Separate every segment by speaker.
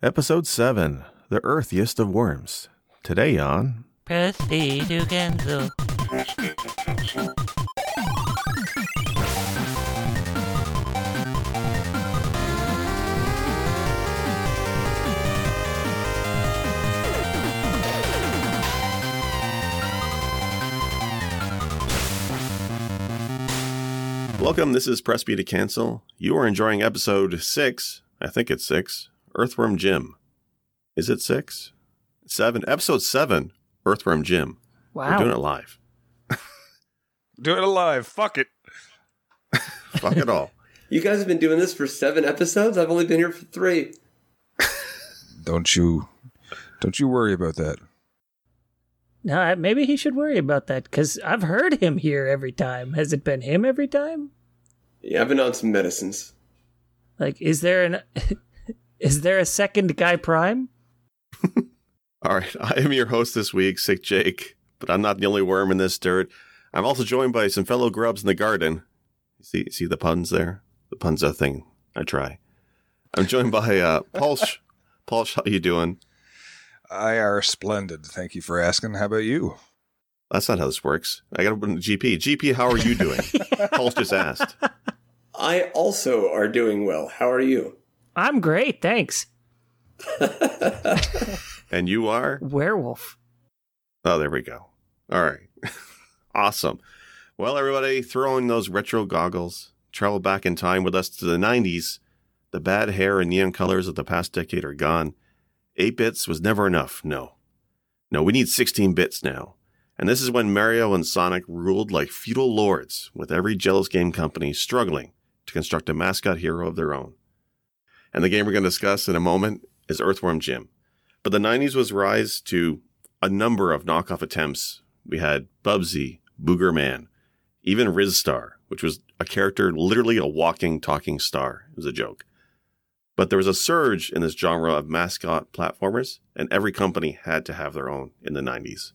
Speaker 1: Episode 7 The Earthiest of Worms. Today on.
Speaker 2: Proceed to cancel.
Speaker 1: Welcome, this is Press B to Cancel. You are enjoying episode 6, I think it's 6, Earthworm Jim. Is it 6? 7? Episode 7, Earthworm Jim. Wow. We're doing it live.
Speaker 3: Do it alive. Fuck it.
Speaker 1: Fuck it all.
Speaker 4: You guys have been doing this for seven episodes. I've only been here for three.
Speaker 3: Don't you don't you worry about that.
Speaker 2: No, maybe he should worry about that because I've heard him here every time. Has it been him every time?
Speaker 4: Yeah, I've been on some medicines.
Speaker 2: Like, is there an is there a second guy prime?
Speaker 1: All right, I am your host this week, Sick Jake, but I'm not the only worm in this dirt. I'm also joined by some fellow grubs in the garden. See, see the puns there? The puns are a thing. I try. I'm joined by uh, Paul. Sh- Paul, Sh- how you doing?
Speaker 3: I are splendid. Thank you for asking. How about you?
Speaker 1: That's not how this works. I got to put in GP. GP, how are you doing? Paul's just asked.
Speaker 4: I also are doing well. How are you?
Speaker 2: I'm great, thanks.
Speaker 1: And you are?
Speaker 2: Werewolf.
Speaker 1: Oh, there we go. All right. awesome. Well, everybody, throw in those retro goggles. Travel back in time with us to the 90s. The bad hair and neon colors of the past decade are gone. 8 bits was never enough. No. No, we need 16 bits now. And this is when Mario and Sonic ruled like feudal lords, with every jealous game company struggling to construct a mascot hero of their own. And the game we're going to discuss in a moment is Earthworm Jim. But the 90s was rise to a number of knockoff attempts. We had Bubsy, Booger Man, even Ristar, which was a character literally a walking, talking star. It was a joke. But there was a surge in this genre of mascot platformers, and every company had to have their own in the 90s.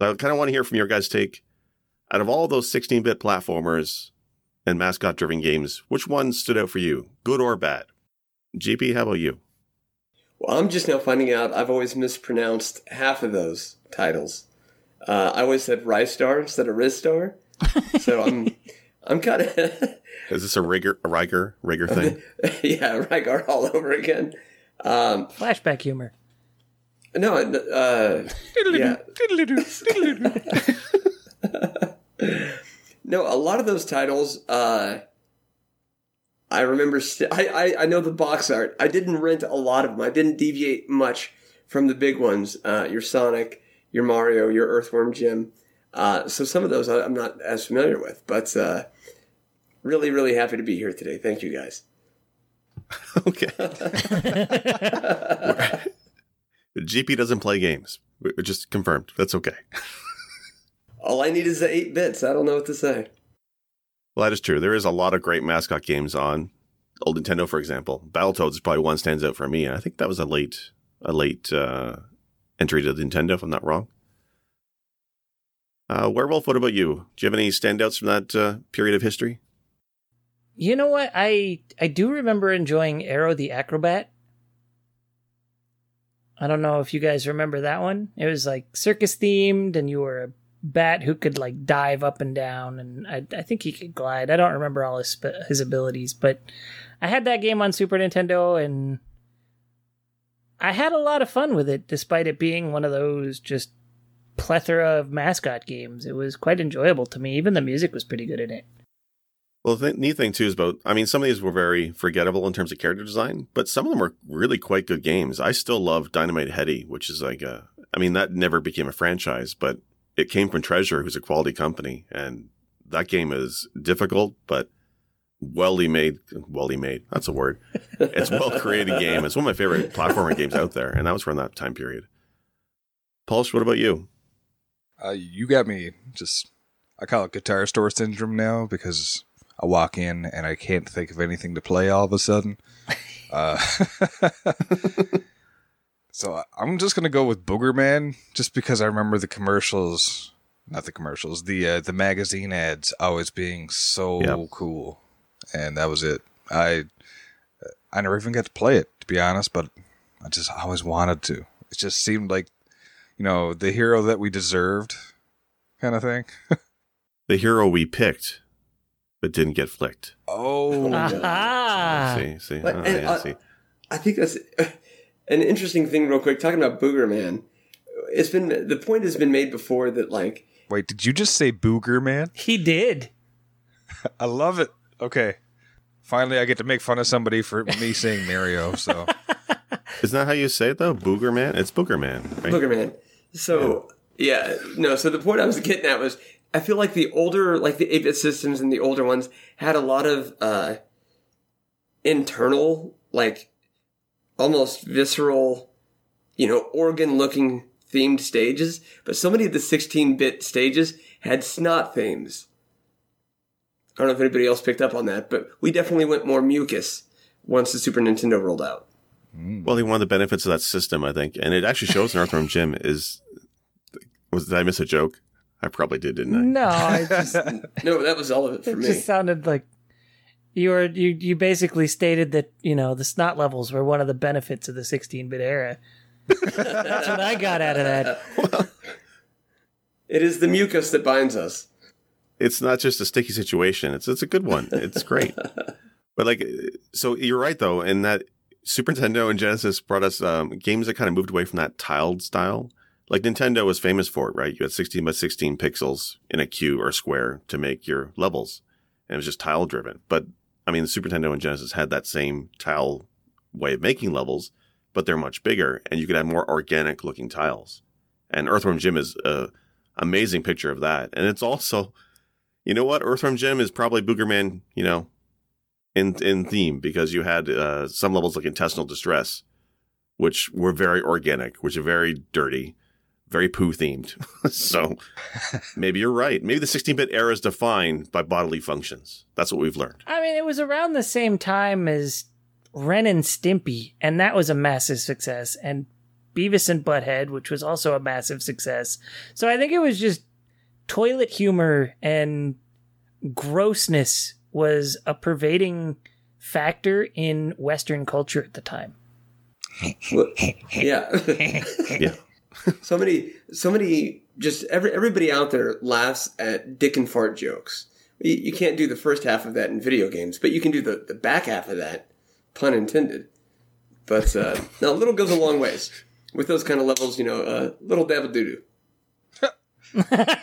Speaker 1: So I kind of want to hear from your guys' take. Out of all those 16 bit platformers and mascot driven games, which one stood out for you, good or bad? GP, how about you?
Speaker 4: Well, I'm just now finding out I've always mispronounced half of those titles. Uh, I always said Rystar instead of Ristar. So I'm, I'm kind of,
Speaker 1: Is this a Rigger, a Riger, Rigger thing?
Speaker 4: yeah, Rygar all over again. Um,
Speaker 2: Flashback humor.
Speaker 4: no, uh, yeah. No, a lot of those titles, uh, I remember. St- I, I I know the box art. I didn't rent a lot of them. I didn't deviate much from the big ones. Uh, your Sonic, your Mario, your Earthworm Jim. Uh, so some of those I, I'm not as familiar with, but uh, really, really happy to be here today. Thank you, guys.
Speaker 1: Okay. GP doesn't play games. We- we Just confirmed. That's okay.
Speaker 4: All I need is the eight bits. I don't know what to say.
Speaker 1: Well, that is true. There is a lot of great mascot games on old Nintendo, for example. Battletoads is probably one stands out for me. and I think that was a late, a late uh, entry to Nintendo, if I'm not wrong. Uh, Werewolf, what about you? Do you have any standouts from that uh, period of history?
Speaker 2: You know what? I I do remember enjoying Aero the Acro-Bat. I don't know if you guys remember that one. It was like circus themed, and you were a bat who could like dive up and down, and I I think he could glide. I don't remember all his his abilities, but I had that game on Super Nintendo, and I had a lot of fun with it, despite it being one of those just plethora of mascot games. It was quite enjoyable to me. Even the music was pretty good in it.
Speaker 1: Well, the neat thing too is about. I mean, some of these were very forgettable in terms of character design, but some of them were really quite good games. I still love Dynamite Headdy, which is like a. I mean, that never became a franchise, but it came from Treasure, who's a quality company, and that game is difficult but welly made. Welly made. That's a word. It's a well created game. It's one of my favorite platformer games out there, and that was from that time period. Pulse, what about you?
Speaker 3: Uh, you got me just I call it guitar store syndrome now because I walk in and I can't think of anything to play all of a sudden. Uh, so I- I'm just gonna go with Booger Man just because I remember the commercials, not the commercials, the uh, the magazine ads always being so
Speaker 1: Yep.
Speaker 3: cool, and that was it. I I never even got to play it to be honest, but I just always wanted to. It just seemed like, you know, the hero that we deserved, kind of thing.
Speaker 1: The hero we picked, but didn't get flicked.
Speaker 3: Oh,
Speaker 2: Aha!
Speaker 1: see, see,
Speaker 4: But-
Speaker 1: oh, yeah,
Speaker 4: uh,
Speaker 1: see.
Speaker 4: I think that's an interesting thing, real quick. Talking about Booger Man, it's been the point has been made before that like
Speaker 3: wait, did you just say Booger Man?
Speaker 2: He did.
Speaker 3: I love it. Okay. Finally, I get to make fun of somebody for me saying Mario. So
Speaker 1: Isn't that how you say it though? Booger man? It's Booger man, right?
Speaker 4: Booger Man. So yeah, no. So the point I was getting at was I feel like the older, like the 8-bit systems and the older ones had a lot of uh internal, like almost visceral, you know, organ-looking themed stages. But so many of the 16-bit stages had snot themes. I don't know if anybody else picked up on that, but we definitely went more mucus once the Super Nintendo rolled out. Hmm.
Speaker 1: Well, one of the benefits of that system, I think, and it actually shows in Earthworm Jim is was did I miss a joke? I probably did, didn't I?
Speaker 2: No, I just,
Speaker 4: No, that was all of it for
Speaker 2: it
Speaker 4: me.
Speaker 2: just sounded like you were you you basically stated that you know the snot levels were one of the benefits of the 16-bit era. That's what I got out of that.
Speaker 4: It is the mucus that binds us.
Speaker 1: It's not just a sticky situation. It's it's a good one. It's great. but like, so you're right though, in that Super Nintendo and Genesis brought us um, games that kind of moved away from that tiled style. Like Nintendo was famous for it, right? You had 16 by 16 pixels in a cube or square to make your levels, and it was just tile driven. But I mean, the Super Nintendo and Genesis had that same tile way of making levels, but they're much bigger, and you could have more organic looking tiles. And Earthworm Jim is a amazing picture of that, and it's also you know what? Earthworm Jim is probably Boogerman, you know, in in theme because you had uh, some levels like intestinal distress, which were very organic, which are very dirty, very poo themed. so maybe you're right. Maybe the 16-bit era is defined by bodily functions. That's what we've learned.
Speaker 2: I mean, it was around the same time as Ren and Stimpy, and that was a massive success, and Beavis and Butthead, which was also a massive success. So I think it was just toilet humor and grossness was a pervading factor in Western culture at the time.
Speaker 4: Yeah.
Speaker 1: Yeah.
Speaker 4: So many, so many, just every, everybody out there laughs at dick and fart jokes. You, you can't do the first half of that in video games, but you can do the, the back half of that, pun intended. But, uh, no, little goes a long ways. With those kind of levels, you know, uh, little dab of doo doo.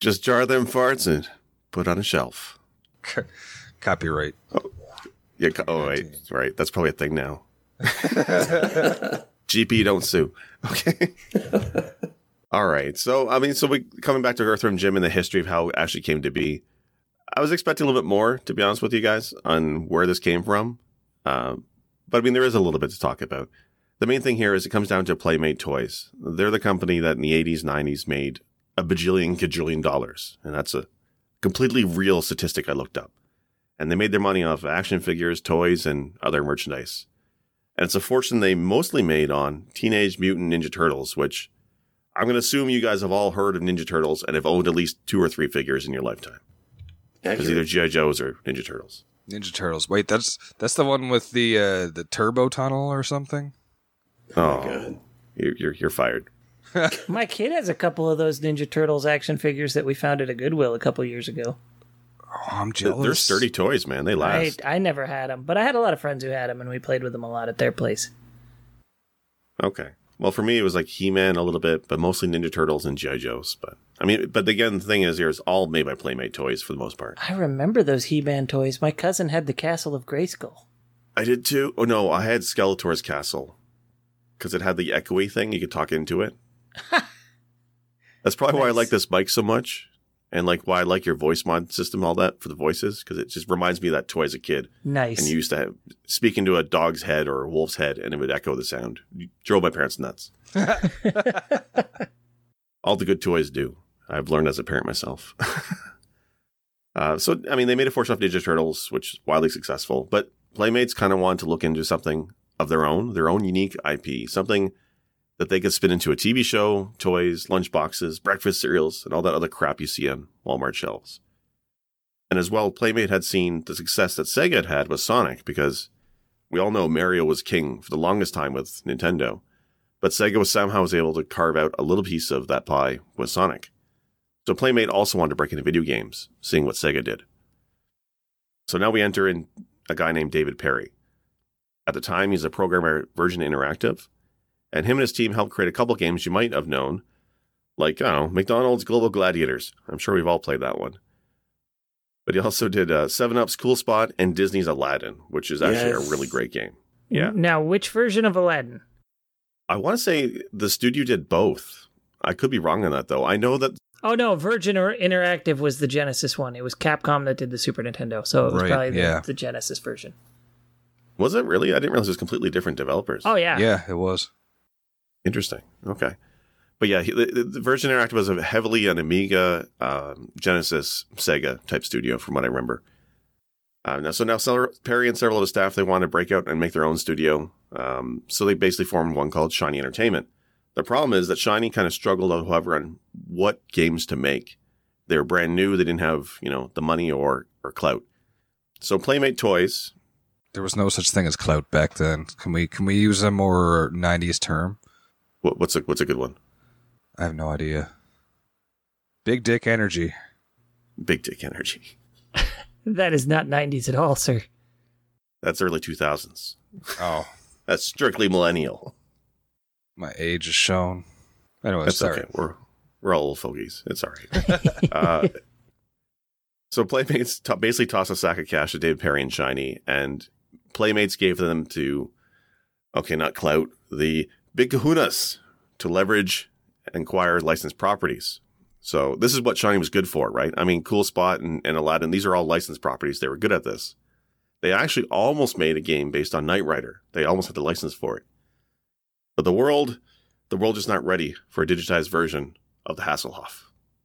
Speaker 1: Just jar them farts and put on a shelf.
Speaker 3: copyright.
Speaker 1: Yeah. Oh wait, right. That's probably a thing now. GP don't sue. Okay. All right. So I mean, so we coming back to Earthworm Jim and the history of how it actually came to be. I was expecting a little bit more, to be honest with you guys, on where this came from. Um, but I mean, there is a little bit to talk about. The main thing here is it comes down to Playmate Toys. They're the company that in the 80s, 90s made a bajillion, gajillion dollars. And that's a completely real statistic I looked up. And they made their money off action figures, toys, and other merchandise. And it's a fortune they mostly made on Teenage Mutant Ninja Turtles, which I'm going to assume you guys have all heard of Ninja Turtles and have owned at least two or three figures in your lifetime. Because either
Speaker 4: Accurate.
Speaker 1: G.I. Joes or Ninja Turtles.
Speaker 3: Ninja Turtles. Wait, that's that's the one with the uh, the turbo tunnel or something.
Speaker 1: Oh,
Speaker 4: God.
Speaker 1: you're, you're, you're fired.
Speaker 2: My kid has a couple of those Ninja Turtles action figures that we found at a Goodwill a couple years ago.
Speaker 3: Oh, I'm
Speaker 1: They're-
Speaker 3: jealous.
Speaker 1: They're sturdy toys, man. They last.
Speaker 2: I never had them, but I had a lot of friends who had them, and we played with them a lot at their place.
Speaker 1: Okay. Well, for me, it was like He-Man a little bit, but mostly Ninja Turtles and G.I. Joes. But I mean, but again, the thing is, here is all made by Playmate Toys for the most part.
Speaker 2: I remember those He-Man toys. My cousin had the Castle of Grayskull.
Speaker 1: I did too. Oh no, I had Skeletor's Castle because it had the echoey thing. You could talk into it. That's probably why I like this mic so much, and like why I like your voice mod system, all that for the voices, because it just reminds me of that toy as a kid.
Speaker 2: Nice.
Speaker 1: And you used to have, speak into a dog's head or a wolf's head, and it would echo the sound. You drove my parents nuts. all the good toys do. I've learned as a parent myself. uh, so, I mean, they made a fortune off Ninja Turtles, which is wildly successful, but Playmates kind of wanted to look into something of their own, their own unique IP, something that they could spin into a TV show, toys, lunchboxes, breakfast cereals, and all that other crap you see on Walmart shelves. And as well, Playmate had seen the success that Sega had had with Sonic because we all know Mario was king for the longest time with Nintendo, but Sega was somehow was able to carve out a little piece of that pie with Sonic. So Playmate also wanted to break into video games, seeing what Sega did. So now we enter in a guy named David Perry. At the time, he's a programmer at Virgin Interactive, and him and his team helped create a couple games you might have known, like, I don't know, McDonald's Global Gladiators. I'm sure we've all played that one. But he also did uh, 7 Up's Cool Spot and Disney's Aladdin, which is actually
Speaker 4: Yes.
Speaker 1: a really great game. Yeah.
Speaker 2: Now, which version of Aladdin?
Speaker 1: I want to say the studio did both. I could be wrong on that, though. I know that
Speaker 2: Oh no, Virgin Interactive was the Genesis one. It was Capcom that did the Super Nintendo, so it was
Speaker 3: Right,
Speaker 2: probably the,
Speaker 3: yeah.
Speaker 2: the Genesis version.
Speaker 1: was it really? I didn't realize it was completely different developers.
Speaker 2: Oh yeah,
Speaker 3: Yeah, it was.
Speaker 1: Interesting. Okay. But yeah, the, the Virgin Interactive was a heavily an Amiga, um, Genesis, Sega type studio, from what I remember. Uh, now, so now Perry and several of the staff they wanted to break out and make their own studio. Um, so they basically formed one called Shiny Entertainment. The problem is that Shiny kind of struggled, however, on what games to make. They were brand new; they didn't have you know the money or or clout. So Playmate Toys,
Speaker 3: There was no such thing as clout back then. Can we can we use a more '90s term?
Speaker 1: What, what's a what's a good one?
Speaker 3: I have no idea. Big dick energy.
Speaker 1: Big Dick Energy.
Speaker 2: that is not '90s at all, sir.
Speaker 1: That's early two thousands.
Speaker 3: Oh,
Speaker 1: That's strictly millennial.
Speaker 3: my age is shown. Anyway,
Speaker 1: That's
Speaker 3: sorry.
Speaker 1: okay. We're we're all old fogies. It's all right. uh, so Playmates t- basically tossed a sack of cash to Dave Perry and Shiny, and Playmates gave them to, okay, not clout, the big kahunas to leverage and acquire licensed properties. So this is what Shiny was good for, right? I mean, Cool Spot and, and Aladdin, these are all licensed properties. They were good at this. They actually almost made a game based on Knight Rider. They almost had the license for it. But the world, the world is not ready for a digitized version of the Hasselhoff.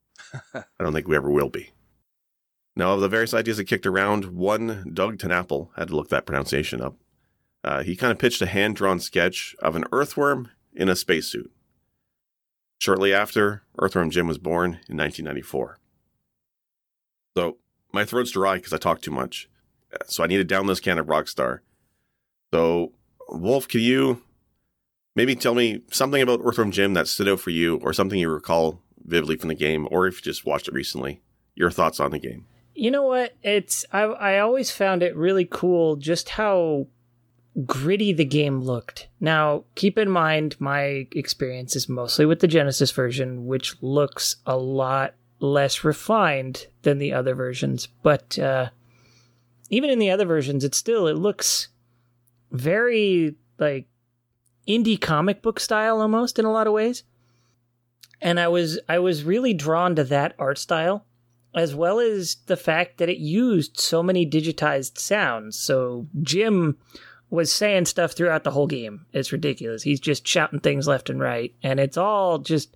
Speaker 1: I don't think we ever will be. Now, of the various ideas that kicked around, one, Doug TenNapel, had to look that pronunciation up. Uh, he kind of pitched a hand drawn sketch of an earthworm in a spacesuit. Shortly after, Earthworm Jim was born in 1994. So, my throat's dry because I talk too much. Uh, So, I need to down this can of Rockstar. So, Wolf, can you maybe tell me something about Earthworm Jim that stood out for you or something you recall vividly from the game, or if you just watched it recently, your thoughts on the game?
Speaker 2: You know what? It's I I always found it really cool just how gritty the game looked. Now, keep in mind my experience is mostly with the Genesis version, which looks a lot less refined than the other versions, but uh even in the other versions it still it looks very like indie comic book style almost in a lot of ways. And I was I was really drawn to that art style as well as the fact that it used so many digitized sounds. So Jim was saying stuff throughout the whole game. It's ridiculous. He's just shouting things left and right, and it's all just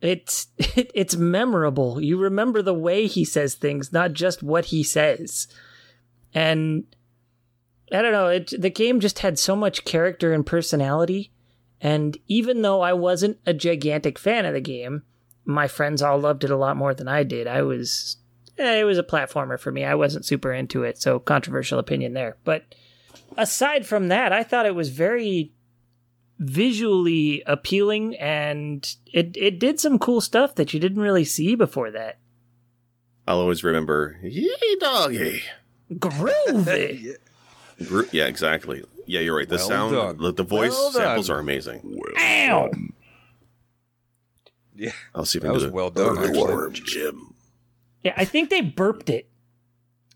Speaker 2: it's it's memorable. You remember the way he says things, not just what he says. And I don't know, it the game just had so much character and personality. And even though I wasn't a gigantic fan of the game, my friends all loved it a lot more than I did. I was, eh, it was a platformer for me. I wasn't super into it, so controversial opinion there. But aside from that, I thought it was very visually appealing, and it it did some cool stuff that you didn't really see before that.
Speaker 1: I'll always remember, yay, doggy.
Speaker 2: Groovy.
Speaker 1: Gr- Yeah, exactly. Yeah, you're right. The
Speaker 3: Well
Speaker 1: sound,
Speaker 3: done.
Speaker 1: the, the voice
Speaker 3: Well done.
Speaker 1: samples are amazing.
Speaker 2: Ow.
Speaker 3: Yeah,
Speaker 1: I'll see if I can
Speaker 3: was
Speaker 1: do it.
Speaker 3: well done.
Speaker 1: Jim.
Speaker 2: Yeah, I think they burped it.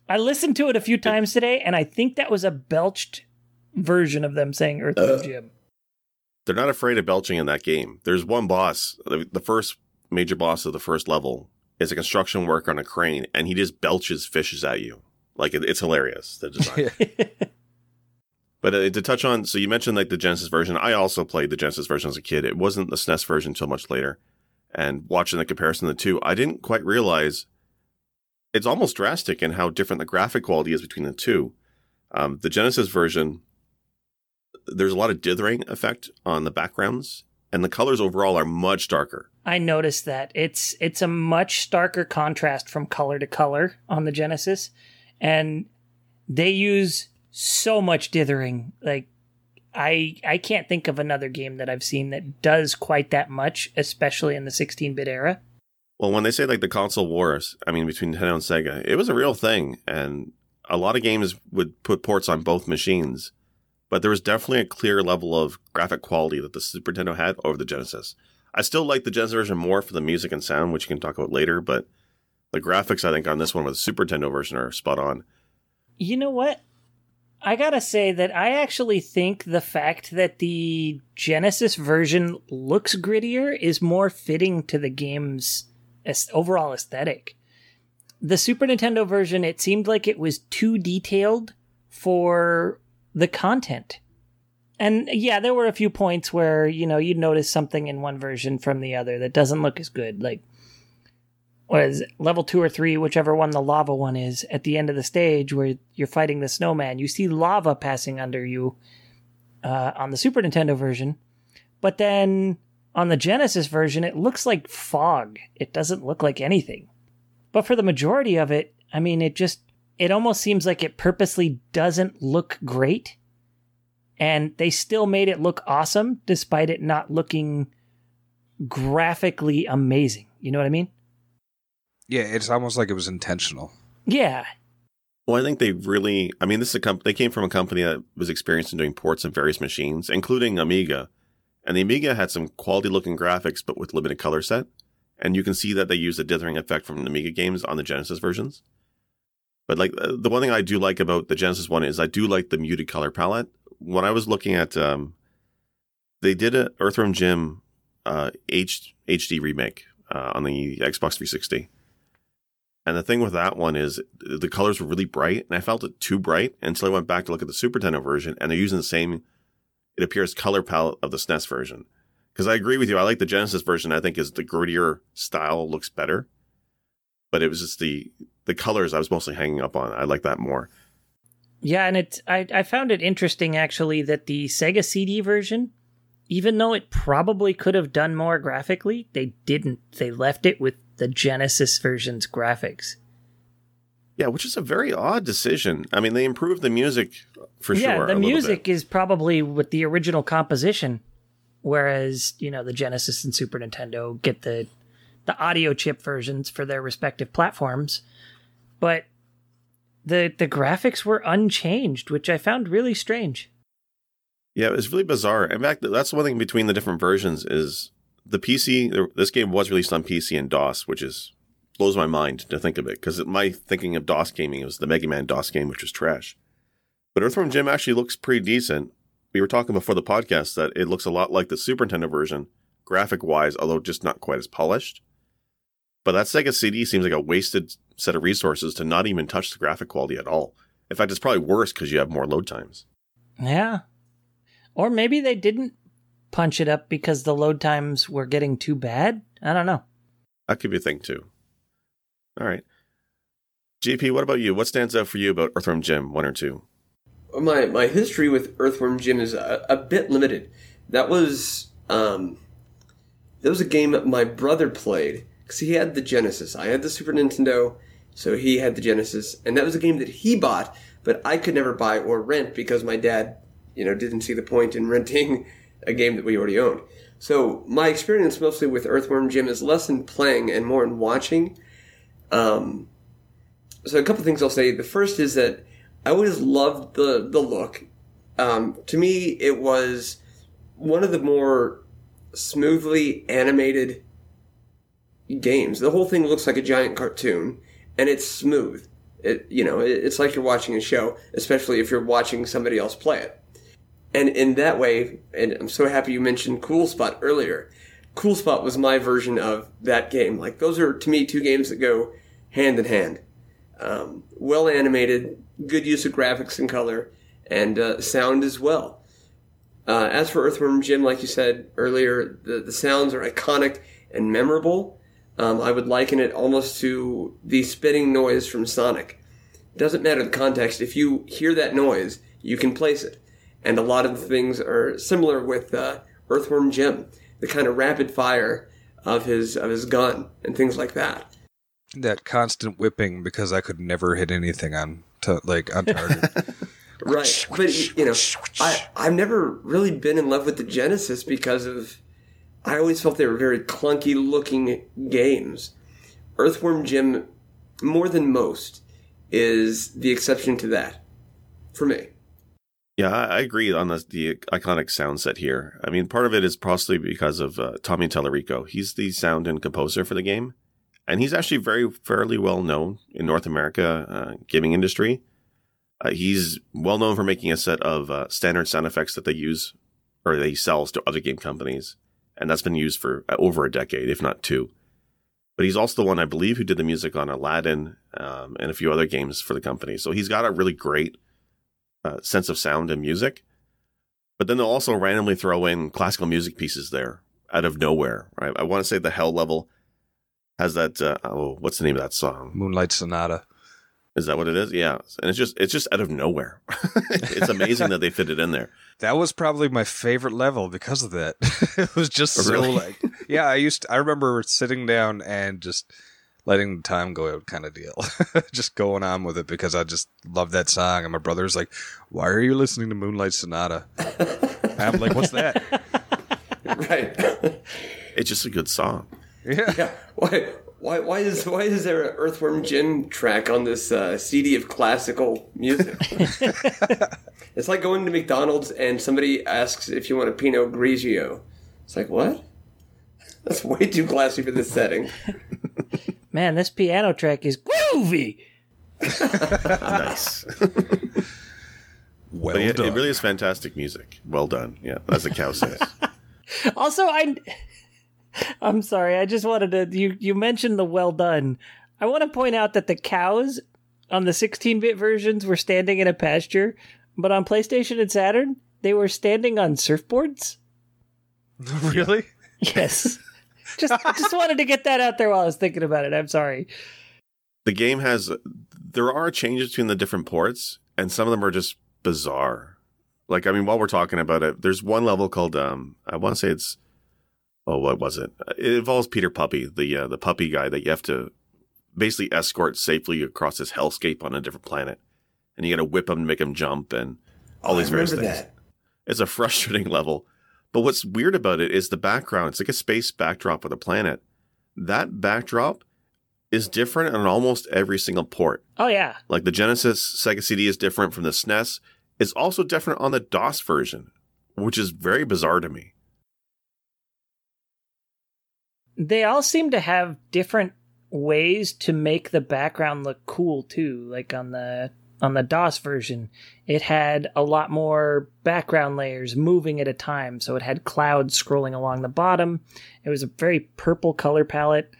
Speaker 2: I listened to it a few times today, and I think that was a belched version of them saying Earthworm Jim.
Speaker 1: They're not afraid of belching in that game. There's one boss, the, the first major boss of the first level is a construction worker on a crane, and he just belches fishes at you. Like it, it's hilarious. The design. But uh, to touch on, so you mentioned like the Genesis version. I also played the Genesis version as a kid. It wasn't the SNES version until much later. And watching the comparison of the two, I didn't quite realize it's almost drastic in how different the graphic quality is between the two. Um, the Genesis version, there's a lot of dithering effect on the backgrounds, and the colors overall are much darker.
Speaker 2: I noticed that it's it's a much starker contrast from color to color on the Genesis, and they use so much dithering. Like I I can't think of another game that I've seen that does quite that much, especially in the 16-bit era.
Speaker 1: Well, when they say like the console wars, I mean between Nintendo and Sega, it was a real thing, and a lot of games would put ports on both machines. But there was definitely a clear level of graphic quality that the Super Nintendo had over the Genesis. I still like the Genesis version more for the music and sound, which you can talk about later, but the graphics I think on this one with the Super Nintendo version are spot on.
Speaker 2: You know what? I gotta say that I actually think the fact that the Genesis version looks grittier is more fitting to the game's overall aesthetic. The Super Nintendo version, it seemed like it was too detailed for the content. And yeah, there were a few points where, you know, you'd notice something in one version from the other that doesn't look as good. Like, it, level two or three, whichever one the lava one is, at the end of the stage where you're fighting the snowman, you see lava passing under you uh, on the Super Nintendo version. But then on the Genesis version, it looks like fog. It doesn't look like anything. But for the majority of it, I mean, it just it almost seems like it purposely doesn't look great. And they still made it look awesome despite it not looking graphically amazing. You know what I mean?
Speaker 3: Yeah, it's almost like it was intentional.
Speaker 2: Yeah.
Speaker 1: Well, I think they really, I mean, this is a company, they came from a company that was experienced in doing ports of various machines, including Amiga. And the Amiga had some quality looking graphics, but with limited color set. And you can see that they used the dithering effect from the Amiga games on the Genesis versions. But like uh, the one thing I do like about the Genesis one is I do like the muted color palette. When I was looking at, um, they did a Earthworm Jim uh, HD remake uh, on the Xbox 360. And the thing with that one is the colors were really bright, and I felt it too bright until I went back to look at the Super Nintendo version, and they're using the same, it appears, color palette of the SNES version. Because I agree with you, I like the Genesis version. I think is the grittier style looks better, but it was just the the colors I was mostly hanging up on. I like that more.
Speaker 2: Yeah, and it I, I found it interesting actually that the Sega CD version, even though it probably could have done more graphically, they didn't. They left it with the Genesis version's graphics.
Speaker 1: Yeah, which is a very odd decision. I mean, they improved the music for
Speaker 2: yeah,
Speaker 1: sure.
Speaker 2: the
Speaker 1: a
Speaker 2: music is probably with the original composition, whereas you know the Genesis and Super Nintendo get the the audio chip versions for their respective platforms, but the the graphics were unchanged, which I found really strange.
Speaker 1: Yeah, it's really bizarre. In fact, that's one thing between the different versions is the PC. This game was released on PC and DOS, which is blows my mind to think of it because my thinking of DOS gaming was the Mega Man DOS game, which was trash. But Earthworm Jim actually looks pretty decent. We were talking before the podcast that it looks a lot like the Super Nintendo version, graphic wise, although just not quite as polished. But that Sega CD seems like a wasted set of resources to not even touch the graphic quality at all. In fact, it's probably worse because you have more load times.
Speaker 2: Yeah, or maybe they didn't punch it up because the load times were getting too bad. I don't know.
Speaker 1: That could be a thing too. All right. GP, what about you? What stands out for you about Earthworm Jim 1 or 2?
Speaker 4: my my history with Earthworm Jim is a, a bit limited. That was um, that was a game that my brother played because he had the Genesis. I had the Super Nintendo, so he had the Genesis, and that was a game that he bought, but I could never buy or rent because my dad, you know, didn't see the point in renting a game that we already owned. So my experience mostly with Earthworm Jim is less in playing and more in watching. Um, so a couple things I'll say. The first is that I always loved the the look. Um, to me, it was one of the more smoothly animated games. The whole thing looks like a giant cartoon, and it's smooth. It you know it, it's like you're watching a show, especially if you're watching somebody else play it. And in that way, and I'm so happy you mentioned Cool Spot earlier. Cool Spot was my version of that game. Like those are to me two games that go hand in hand. Um, well animated, good use of graphics and color, and uh, sound as well. Uh, as for Earthworm Jim, like you said earlier, the, the sounds are iconic and memorable. Um, I would liken it almost to the spitting noise from Sonic. Doesn't matter the context. If you hear that noise, you can place it. And a lot of the things are similar with uh, Earthworm Jim, the kind of rapid fire of his of his gun and things like that.
Speaker 3: That constant whipping because I could never hit anything on to like on target.
Speaker 4: right. But you know, I I've never really been in love with the Genesis because of I always felt they were very clunky looking games. Earthworm Jim, more than most, is the exception to that for me.
Speaker 1: Yeah, I agree on the, the iconic sound set here. I mean, part of it is possibly because of uh, Tommy Tallarico. He's the sound and composer for the game, and he's actually very fairly well known in North America uh, gaming industry. Uh, he's well known for making a set of uh, standard sound effects that they use or they sells to other game companies, and that's been used for uh, over a decade, if not two. But he's also the one I believe who did the music on Aladdin um, and a few other games for the company. So he's got a really great uh, sense of sound and music. But then they'll also randomly throw in classical music pieces there out of nowhere. Right? I want to say the Hell level has that. Uh, oh, what's the name of that song?
Speaker 3: Moonlight Sonata.
Speaker 1: Is that what it is? Yeah, and it's just it's just out of nowhere. it's amazing that they fit it in there.
Speaker 3: That was probably my favorite level because of that. it was just so like, yeah. I used to, I remember sitting down and just letting the time go out, kind of deal, just going on with it because I just love that song. And my brother's like, "Why are you listening to Moonlight Sonata?" And I'm like, "What's that?"
Speaker 4: Right.
Speaker 1: It's just a good song.
Speaker 3: Yeah,
Speaker 4: yeah. Why? Why? Why is why is there an Earthworm Jim track on this uh, CD of classical music? it's like going to McDonald's and somebody asks if you want a Pinot Grigio. It's like what? That's way too classy for this setting.
Speaker 2: Man, this piano track is groovy.
Speaker 1: Nice.
Speaker 3: well
Speaker 1: yeah,
Speaker 3: done.
Speaker 1: it really is fantastic music. Well done. Yeah, as the cow says.
Speaker 2: Also, I I'm sorry. I just wanted to you you mentioned the well done. I want to point out that the cows on the 16-bit versions were standing in a pasture, but on PlayStation and Saturn, they were standing on surfboards.
Speaker 3: really.
Speaker 2: Yes. Just just wanted to get that out there while I was thinking about it. I'm sorry.
Speaker 1: the game has there are changes between the different ports and some of them are just bizarre like i mean while we're talking about it there's one level called um i want to say it's oh what was it it involves peter puppy the uh, the puppy guy that you have to basically escort safely across this hellscape on a different planet and you got to whip him to make him jump and all
Speaker 4: Oh,
Speaker 1: these
Speaker 4: I
Speaker 1: various things
Speaker 4: that.
Speaker 1: it's a frustrating level. But what's weird about it is the background. It's like a space backdrop of the planet. That backdrop is different on almost every single port.
Speaker 2: Oh yeah.
Speaker 1: Like the Genesis Sega CD is different from the SNES. It's also different on the DOS version, which is very bizarre to me.
Speaker 2: They all seem to have different ways to make the background look cool too. Like on the on the DOS version, it had a lot more background layers moving at a time. So it had clouds scrolling along the bottom. It was a very purple color palette.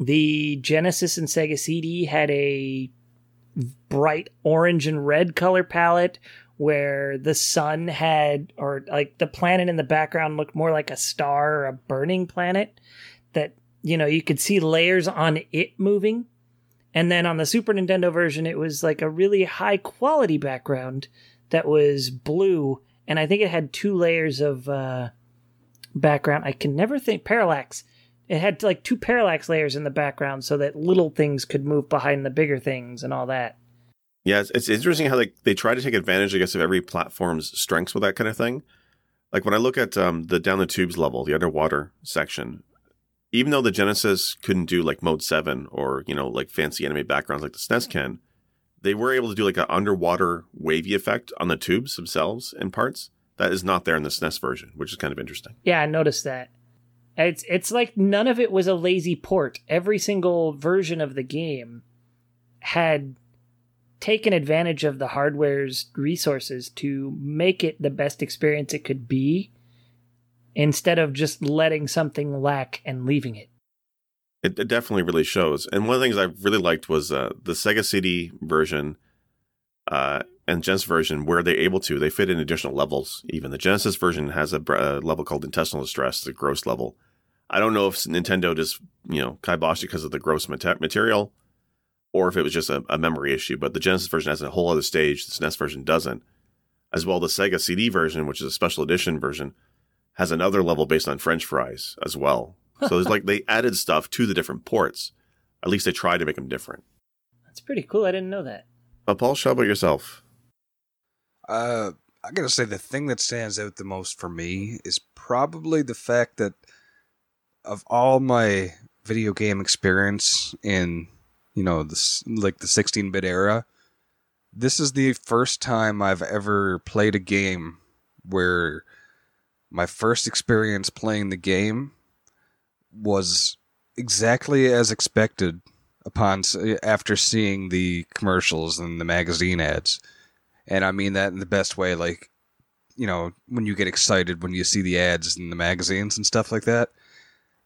Speaker 2: The Genesis and Sega CD had a bright orange and red color palette where the sun had or like the planet in the background looked more like a star or a burning planet that you know you could see layers on it moving and then on the super nintendo version it was like a really high quality background that was blue and i think it had two layers of uh background. I can never think parallax. It had like two parallax layers in the background so that little things could move behind the bigger things and all that.
Speaker 1: Yeah, it's, it's interesting how they, they try to take advantage, I guess, of every platform's strengths with that kind of thing. Like when I look at um, the down the tubes level, the underwater section, even though the Genesis couldn't do like mode seven or you know like fancy anime backgrounds like the SNES can, they were able to do like an underwater wavy effect on the tubes themselves in parts that is not there in the SNES version, which is kind of interesting.
Speaker 2: Yeah, I noticed that. It's it's like none of it was a lazy port. Every single version of the game had taken advantage of the hardware's resources to make it the best experience it could be instead of just letting something lack and leaving it.
Speaker 1: It, it definitely really shows. And one of the things I really liked was uh, the Sega CD version uh, and Genesis version, where they're able to, they fit in additional levels. Even the Genesis version has a, a level called intestinal distress, the gross level. I don't know if Nintendo just, you know, kiboshed it because of the gross mate- material or if it was just a, a memory issue. But the Genesis version has a whole other stage. The SNES version doesn't. As well, the Sega CD version, which is a special edition version, has another level based on French fries as well. So there's like they added stuff to the different ports. At least they tried to make them different.
Speaker 2: That's pretty cool. I didn't know that.
Speaker 1: Uh, Paul, how about yourself?
Speaker 3: Uh, I gotta say, the thing that stands out the most for me is probably the fact that of all my video game experience in, you know, this like the 16-bit era, this is the first time I've ever played a game where my first experience playing the game was exactly as expected upon after seeing the commercials and the magazine ads and I mean that in the best way. Like, you know, when you get excited when you see the ads in the magazines and stuff like that.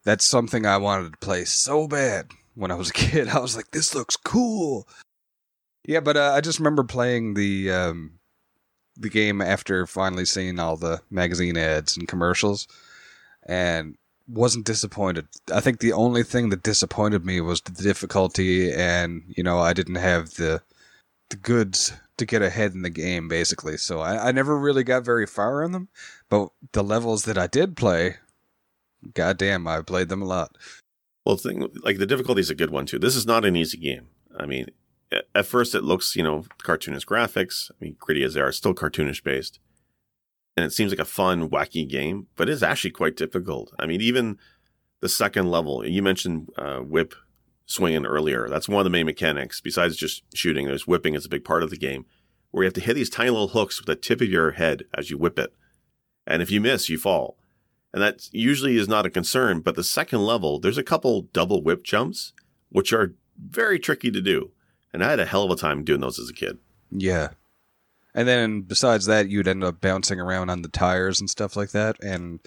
Speaker 3: That's something I wanted to play so bad when I was a kid. I was like, this looks cool. Yeah, but uh, I just remember playing the um, the game after finally seeing all the magazine ads and commercials, and wasn't disappointed. I think the only thing that disappointed me was the difficulty, and you know, I didn't have the the goods to get ahead in the game, basically. So I, I never really got very far on them, but the levels that I did play, goddamn, I played them a lot.
Speaker 1: Well, thing like the difficulty is a good one too. This is not an easy game. I mean, at first it looks, you know, cartoonish graphics. I mean, gritty as they are, still cartoonish based, and it seems like a fun, wacky game, but it's actually quite difficult. I mean, even the second level, you mentioned uh, whip swinging earlier. That's one of the main mechanics. Besides just shooting, there's whipping is a big part of the game, where you have to hit these tiny little hooks with the tip of your head as you whip it. And if you miss, you fall. And that usually is not a concern, but the second level, there's a couple double whip jumps, which are very tricky to do. And I had a hell of a time doing those as a kid.
Speaker 3: Yeah. And then besides that, you'd end up bouncing around on the tires and stuff like that. And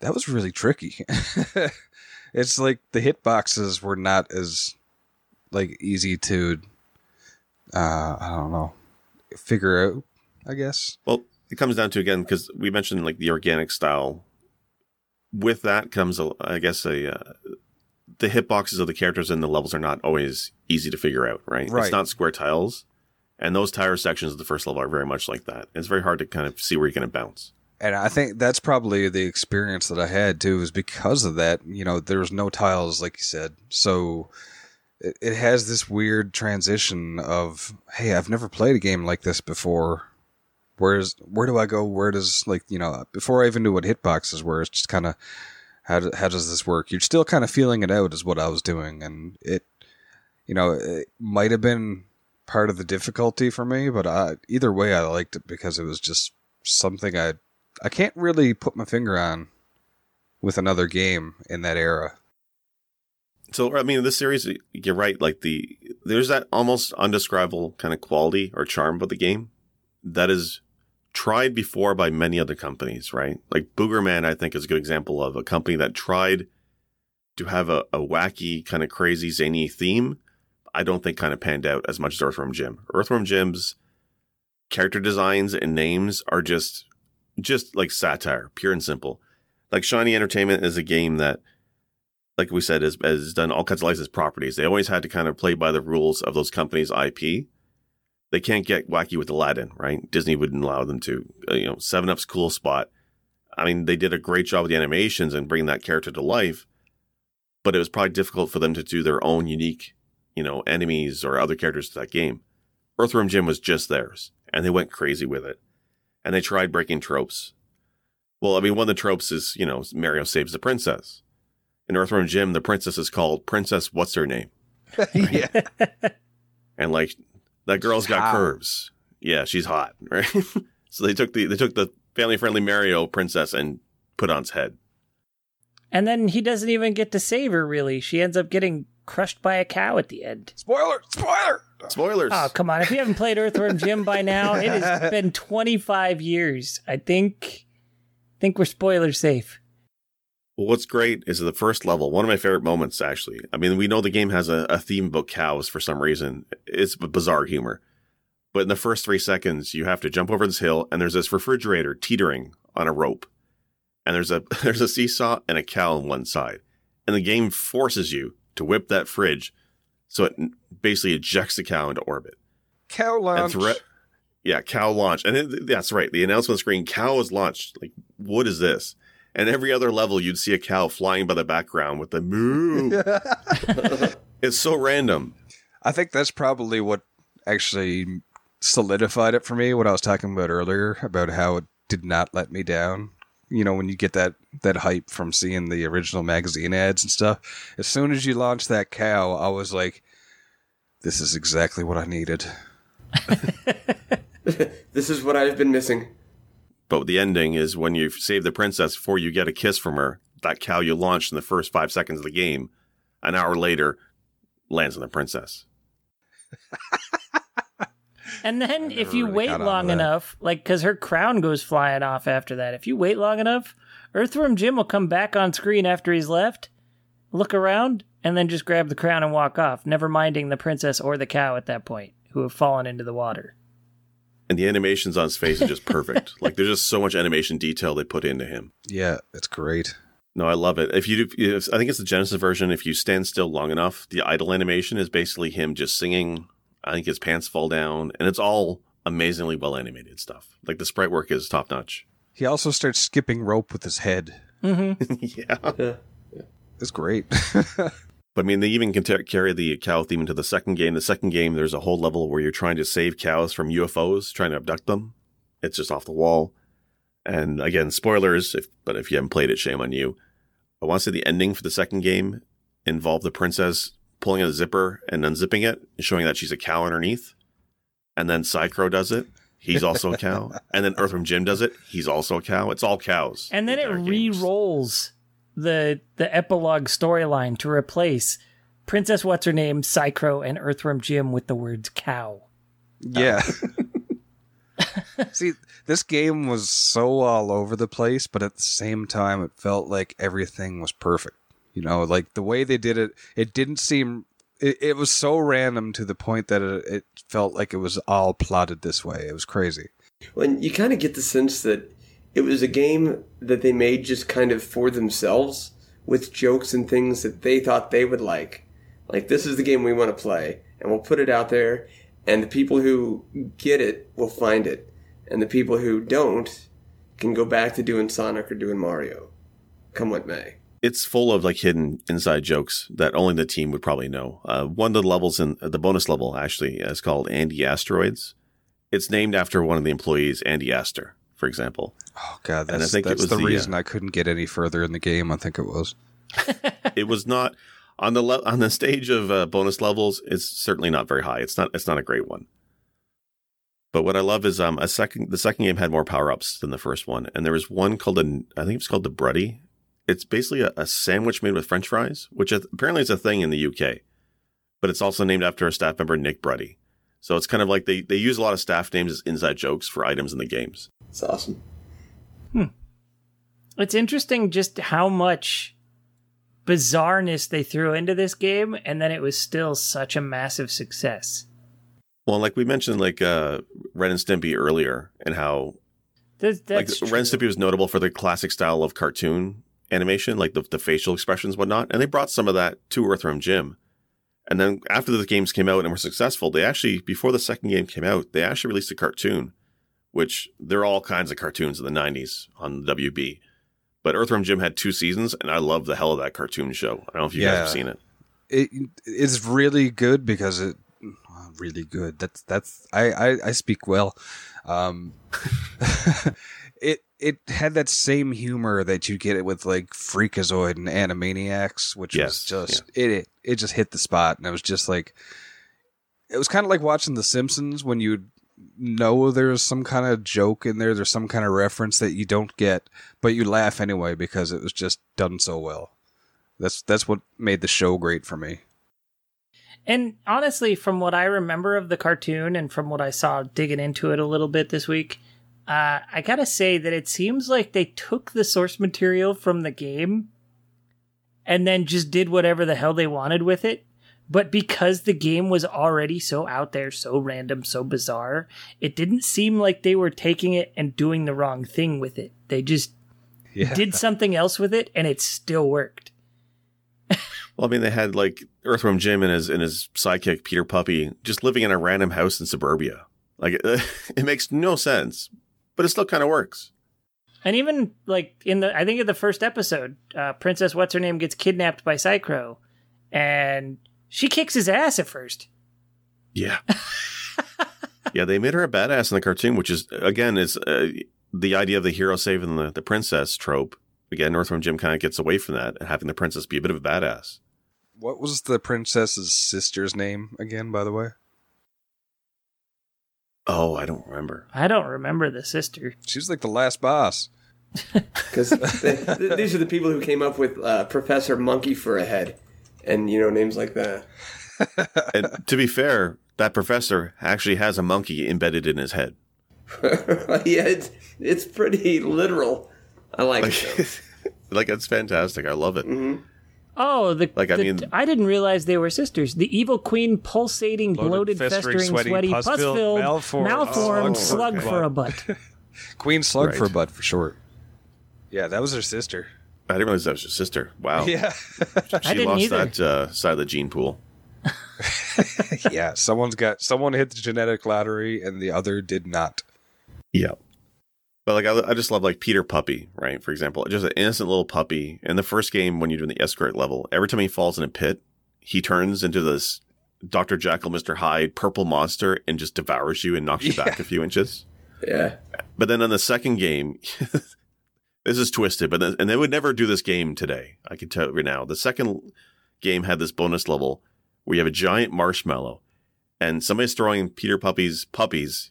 Speaker 3: that was really tricky. it's like the hitboxes were not as like easy to uh I don't know figure out, I guess.
Speaker 1: Well, it comes down to again because we mentioned like the organic style. With that comes, a, I guess, a uh, the hitboxes of the characters and the levels are not always easy to figure out. Right?
Speaker 3: Right.
Speaker 1: It's not square tiles, and those tire sections of the first level are very much like that. It's very hard to kind of see where you're going to bounce.
Speaker 3: And I think that's probably the experience that I had too, is because of that. You know, there was no tiles, like you said, so it, it has this weird transition of, hey, I've never played a game like this before. Where's where do I go? Where does like you know before I even knew what hitboxes were, it's just kind of how do, how does this work? You're still kind of feeling it out, is what I was doing, and it, you know, it might have been part of the difficulty for me, but I, either way, I liked it because it was just something I I can't really put my finger on with another game in that era.
Speaker 1: So I mean, this series, you're right. Like the there's that almost undescribable kind of quality or charm of the game that is tried before by many other companies, right? Like Boogerman, I think is a good example of a company that tried to have a, a wacky, kind of crazy, zany theme. I don't think kind of panned out as much as Earthworm Jim. Earthworm Jim's character designs and names are just just like satire, pure and simple. Like Shiny Entertainment is a game that, like we said, has, has done all kinds of licensed properties. They always had to kind of play by the rules of those companies' IP. They can't get wacky with Aladdin, right? Disney wouldn't allow them to. Uh, you know, Seven Up's cool spot. I mean, they did a great job with the animations and bringing that character to life, but it was probably difficult for them to do their own unique, you know, enemies or other characters to that game. Earthworm Jim was just theirs, and they went crazy with it and they tried breaking tropes. Well, I mean, one of the tropes is, you know, Mario saves the princess. In Earthworm Jim, the princess is called Princess What's Her Name?
Speaker 3: yeah.
Speaker 1: And like that girl's
Speaker 3: She's
Speaker 1: got
Speaker 3: hot.
Speaker 1: curves. Yeah, she's hot, right? so they took the they took the family friendly Mario princess and put on its head.
Speaker 2: And then he doesn't even get to save her, really. She ends up getting crushed by a cow at the end.
Speaker 3: Spoiler! Spoiler!
Speaker 1: Spoilers.
Speaker 2: Oh, come on. If you haven't played Earthworm Jim by now, it has been 25 years. I think think we're spoiler safe.
Speaker 1: Well, what's great is the first level. One of my favorite moments, actually. I mean, we know the game has a, a theme about cows for some reason. It's bizarre humor. But in the first three seconds, you have to jump over this hill, and there's this refrigerator teetering on a rope, and there's a there's a seesaw and a cow on one side, and the game forces you to whip that fridge, so it basically ejects the cow into orbit.
Speaker 3: Cow launch.
Speaker 1: thre- yeah, cow launch. And it, that's right. The announcement screen, cow is launched. Like, what is this? And every other level, you'd see a cow flying by the background with the moo. it's so random.
Speaker 3: I think that's probably what actually solidified it for me. What I was talking about earlier about how it did not let me down. You know, when you get that that hype from seeing the original magazine ads and stuff. As soon as you launched that cow, I was like, "This is exactly what I needed."
Speaker 4: This is what I've been missing.
Speaker 1: But the ending is when you save the princess before you get a kiss from her, that cow you launched in the first five seconds of the game, an hour later, lands on the princess.
Speaker 2: And then if you
Speaker 3: really
Speaker 2: wait long enough, like because her crown goes flying off after that. If you wait long enough, Earthworm Jim will come back on screen after he's left, look around, and then just grab the crown and walk off, never minding the princess or the cow at that point, who have fallen into the water.
Speaker 1: And the animations on his face are just perfect. like there's just so much animation detail they put into him.
Speaker 3: Yeah, it's great.
Speaker 1: No, I love it. If you, do, if, I think it's the Genesis version. If you stand still long enough, the idle animation is basically him just singing. I think his pants fall down, and it's all amazingly well animated stuff. Like the sprite work is top notch.
Speaker 3: He also starts skipping rope with his head.
Speaker 2: Mm-hmm.
Speaker 1: yeah,
Speaker 4: Yeah.
Speaker 3: It's great.
Speaker 1: but I mean, they even can ta- carry the cow theme into the second game. The second game, there's a whole level where you're trying to save cows from UFOs, trying to abduct them. It's just off the wall. And again, spoilers. If but if you haven't played it, shame on you. I want to say the ending for the second game involved the princess pulling a zipper and unzipping it, and showing that she's a cow underneath. And then Psycrow does it. He's also a cow. And then Earthworm Jim does it. He's also a cow. It's all cows.
Speaker 2: And then
Speaker 1: the
Speaker 2: it
Speaker 1: entire games.
Speaker 2: Re-rolls the the epilogue storyline to replace Princess What's Her Name, Psycrow, and Earthworm Jim with the words cow.
Speaker 3: yeah. See, this game was so all over the place, but at the same time, it felt like everything was perfect. You know, like the way they did it, it didn't seem. It, it was so random to the point that it, it felt like it was all plotted this way. It was crazy.
Speaker 4: When you kind of get the sense that it was a game that they made just kind of for themselves with jokes and things that they thought they would like. Like, this is the game we want to play, and we'll put it out there, and the people who get it will find it, and the people who don't can go back to doing Sonic or doing Mario, come what may.
Speaker 1: it's full of like hidden inside jokes that only the team would probably know. Uh, one of the levels in the bonus level actually is called Andy Asteroids. It's named after one of the employees, Andy Astor, for example.
Speaker 3: Oh god,
Speaker 1: And I
Speaker 3: that's,
Speaker 1: think it
Speaker 3: that's
Speaker 1: was
Speaker 3: the
Speaker 1: the, uh,
Speaker 3: reason I couldn't get any further in the game. I think it was.
Speaker 1: it was not on the le- on the stage of uh, bonus levels. It's certainly not very high. It's not it's not a great one. But what I love is um a second the second game had more power ups than the first one, and there was one called a I think it's called the Bruddy. It's basically a, a sandwich made with French fries, which is, apparently is a thing in the UK. But it's also named after a staff member, Nick Bruty. So it's kind of like they they use a lot of staff names as inside jokes for items in the games.
Speaker 4: It's awesome. Hmm.
Speaker 2: It's interesting just how much bizarreness they threw into this game, and then it was still such a massive success.
Speaker 1: Well, like we mentioned, like uh, Ren and Stimpy earlier, and how
Speaker 2: That's, that's
Speaker 1: like Ren and. Stimpy was notable for the classic style of cartoon animation, like the, the facial expressions, and whatnot. And they brought some of that to Earthworm Jim. And then after the games came out and were successful, they actually, before the second game came out, they actually released a cartoon, which there are all kinds of cartoons in the 90s on the WB. But Earthworm Jim had two seasons, and I love the hell of that cartoon show. I don't know if you guys have seen it.
Speaker 3: it it's really good because it really good that's that's i i, I speak well um it it had that same humor that you get it with like freakazoid and animaniacs which
Speaker 1: Yes,
Speaker 3: was just it, it it just hit the spot and it was just like it was kind of like watching the simpsons when you know there's some kind of joke in there there's some kind of reference that you don't get but you laugh anyway because it was just done so well that's that's what made the show great for me.
Speaker 2: And honestly, from what I remember of the cartoon and from what I saw digging into it a little bit this week, uh, I gotta say that it seems like they took the source material from the game and then just did whatever the hell they wanted with it. But because the game was already so out there, so random, so bizarre, it didn't seem like they were taking it and doing the wrong thing with it. They just
Speaker 3: Yeah.
Speaker 2: did something else with it and it still worked.
Speaker 1: Well, I mean, they had like Earthworm Jim and his and his sidekick Peter Puppy just living in a random house in suburbia. Like it, it makes no sense, but it still kind of works.
Speaker 2: And even like in the, I think in the first episode, uh, Princess What's Her Name gets kidnapped by Psycrow, and she kicks his ass at first.
Speaker 1: Yeah, yeah, they made her a badass in the cartoon, which is again is uh, the idea of the hero saving the, the princess trope. Again, Earthworm Jim kind of gets away from that and having the princess be a bit of a badass.
Speaker 3: What was the princess's sister's name again, by the way?
Speaker 1: Oh, I don't remember.
Speaker 2: I don't remember the sister.
Speaker 3: She's like the last boss.
Speaker 4: Because these are the people who came up with uh, Professor Monkey for a head, and you know names like that.
Speaker 1: and to be fair, that professor actually has a monkey embedded in his head.
Speaker 4: yeah, it's it's pretty literal. I like,
Speaker 1: Like,
Speaker 4: it.
Speaker 1: like it's fantastic. I love it.
Speaker 2: Oh, the
Speaker 1: Like, I
Speaker 2: the-
Speaker 1: mean-
Speaker 2: I didn't realize they were sisters. The evil queen, pulsating,
Speaker 3: Bloated,
Speaker 2: bloated,
Speaker 3: festering,
Speaker 2: festering,
Speaker 3: sweaty,
Speaker 2: sweaty,
Speaker 3: pus-filled,
Speaker 2: pus-filled,
Speaker 3: malformed,
Speaker 2: malformed,
Speaker 1: slug
Speaker 2: slug
Speaker 1: for
Speaker 2: for
Speaker 3: a
Speaker 2: a butt.
Speaker 3: Queen Slug
Speaker 1: Right.
Speaker 3: for a butt for short. Yeah, that was her sister.
Speaker 1: I didn't realize that was her sister. Wow.
Speaker 3: Yeah.
Speaker 1: She
Speaker 2: didn't
Speaker 1: lost
Speaker 2: either.
Speaker 1: that uh, side of the gene pool.
Speaker 3: yeah, someone's got someone hit the genetic lottery and the other did not.
Speaker 1: Yeah. But like I, I just love like Peter Puppy, right? For example, just an innocent little puppy. In the first game, when you're doing the escort level, every time he falls in a pit, he turns into this Dr. Jekyll, Mr. Hyde, purple monster and just devours you and knocks you back a few inches.
Speaker 4: Yeah,
Speaker 1: But then on the second game, this is twisted, but then, and they would never do this game today. I can tell you right now. The second game had this bonus level where you have a giant marshmallow and somebody's throwing Peter Puppy's puppies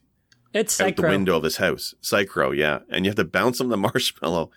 Speaker 2: It's
Speaker 1: out the window of his house. Psycrow, yeah. And you have to bounce him the marshmallow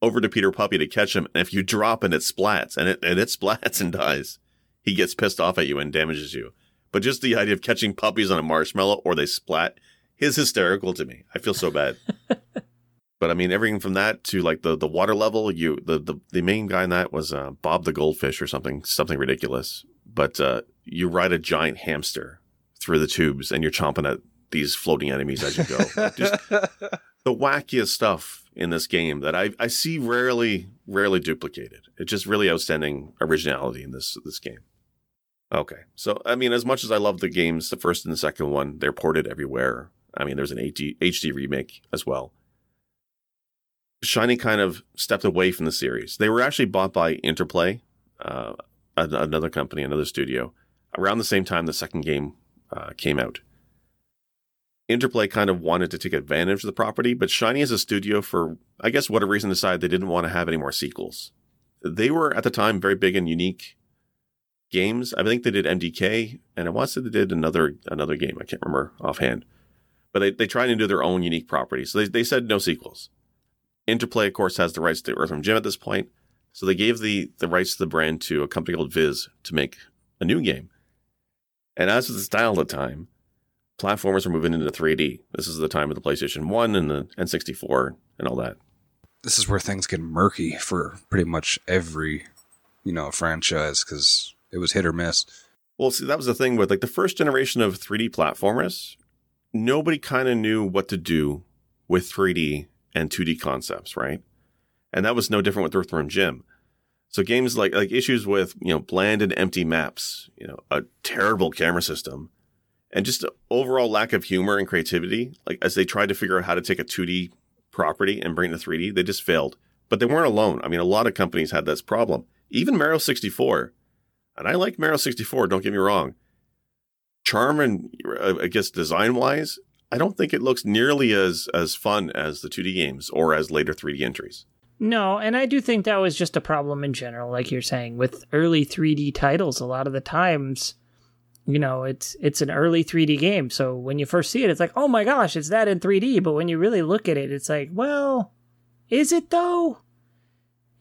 Speaker 1: over to Peter Puppy to catch him. And if you drop it, it splats and it, and it splats and dies. He gets pissed off at you and damages you. But just the idea of catching puppies on a marshmallow or they splat is hysterical to me. I feel so bad. but I mean, everything from that to like the, the water level, you, the, the, the main guy in that was, uh, Bob the goldfish or something, something ridiculous. But, uh, you ride a giant hamster through the tubes and you're chomping at these floating enemies as you go. Just the wackiest stuff in this game that I, I see rarely, rarely duplicated. It's just really outstanding originality in this, this game. Okay. So, I mean, as much as I love the games, the first and the second one, they're ported everywhere. I mean, there's an HD, HD remake as well. Shiny kind of stepped away from the series. They were actually bought by Interplay, uh, another company, another studio, around the same time the second game uh, came out. Interplay kind of wanted to take advantage of the property, but Shiny as a studio, for I guess whatever reason, decided they didn't want to have any more sequels. They were at the time very big and unique games. I think they did MDK, and I want to say they did another another game. I can't remember offhand, but they they tried to do their own unique property. So they they said no sequels. Interplay, of course, has the rights to Earthworm Jim at this point, so they gave the the rights to the brand to a company called VIS to make a new game. And as was the style at the time, platformers were moving into 3D. This is the time of the PlayStation 1 and the N64 and all that.
Speaker 3: This is where things get murky for pretty much every, you know, franchise because it was hit or miss.
Speaker 1: Well, see, that was the thing with like the first generation of 3D platformers, nobody kind of knew what to do with 3D and 2D concepts, right? And that was no different with Earthworm Jim. So games like like issues with, you know, bland and empty maps, you know, a terrible camera system, and just overall lack of humor and creativity, like as they tried to figure out how to take a 2D property and bring it to 3D, they just failed. But they weren't alone. I mean, a lot of companies had this problem. Even Mario 64, and I like Mario 64, don't get me wrong. Charm and uh, I guess design wise, I don't think it looks nearly as as fun as the 2D games or as later 3D entries.
Speaker 2: No, and I do think that was just a problem in general, like you're saying, with early 3D titles. A lot of the times, you know, it's it's an early 3D game, so when you first see it, it's like, oh my gosh, it's that in 3D. But when you really look at it, it's like, well, is it though?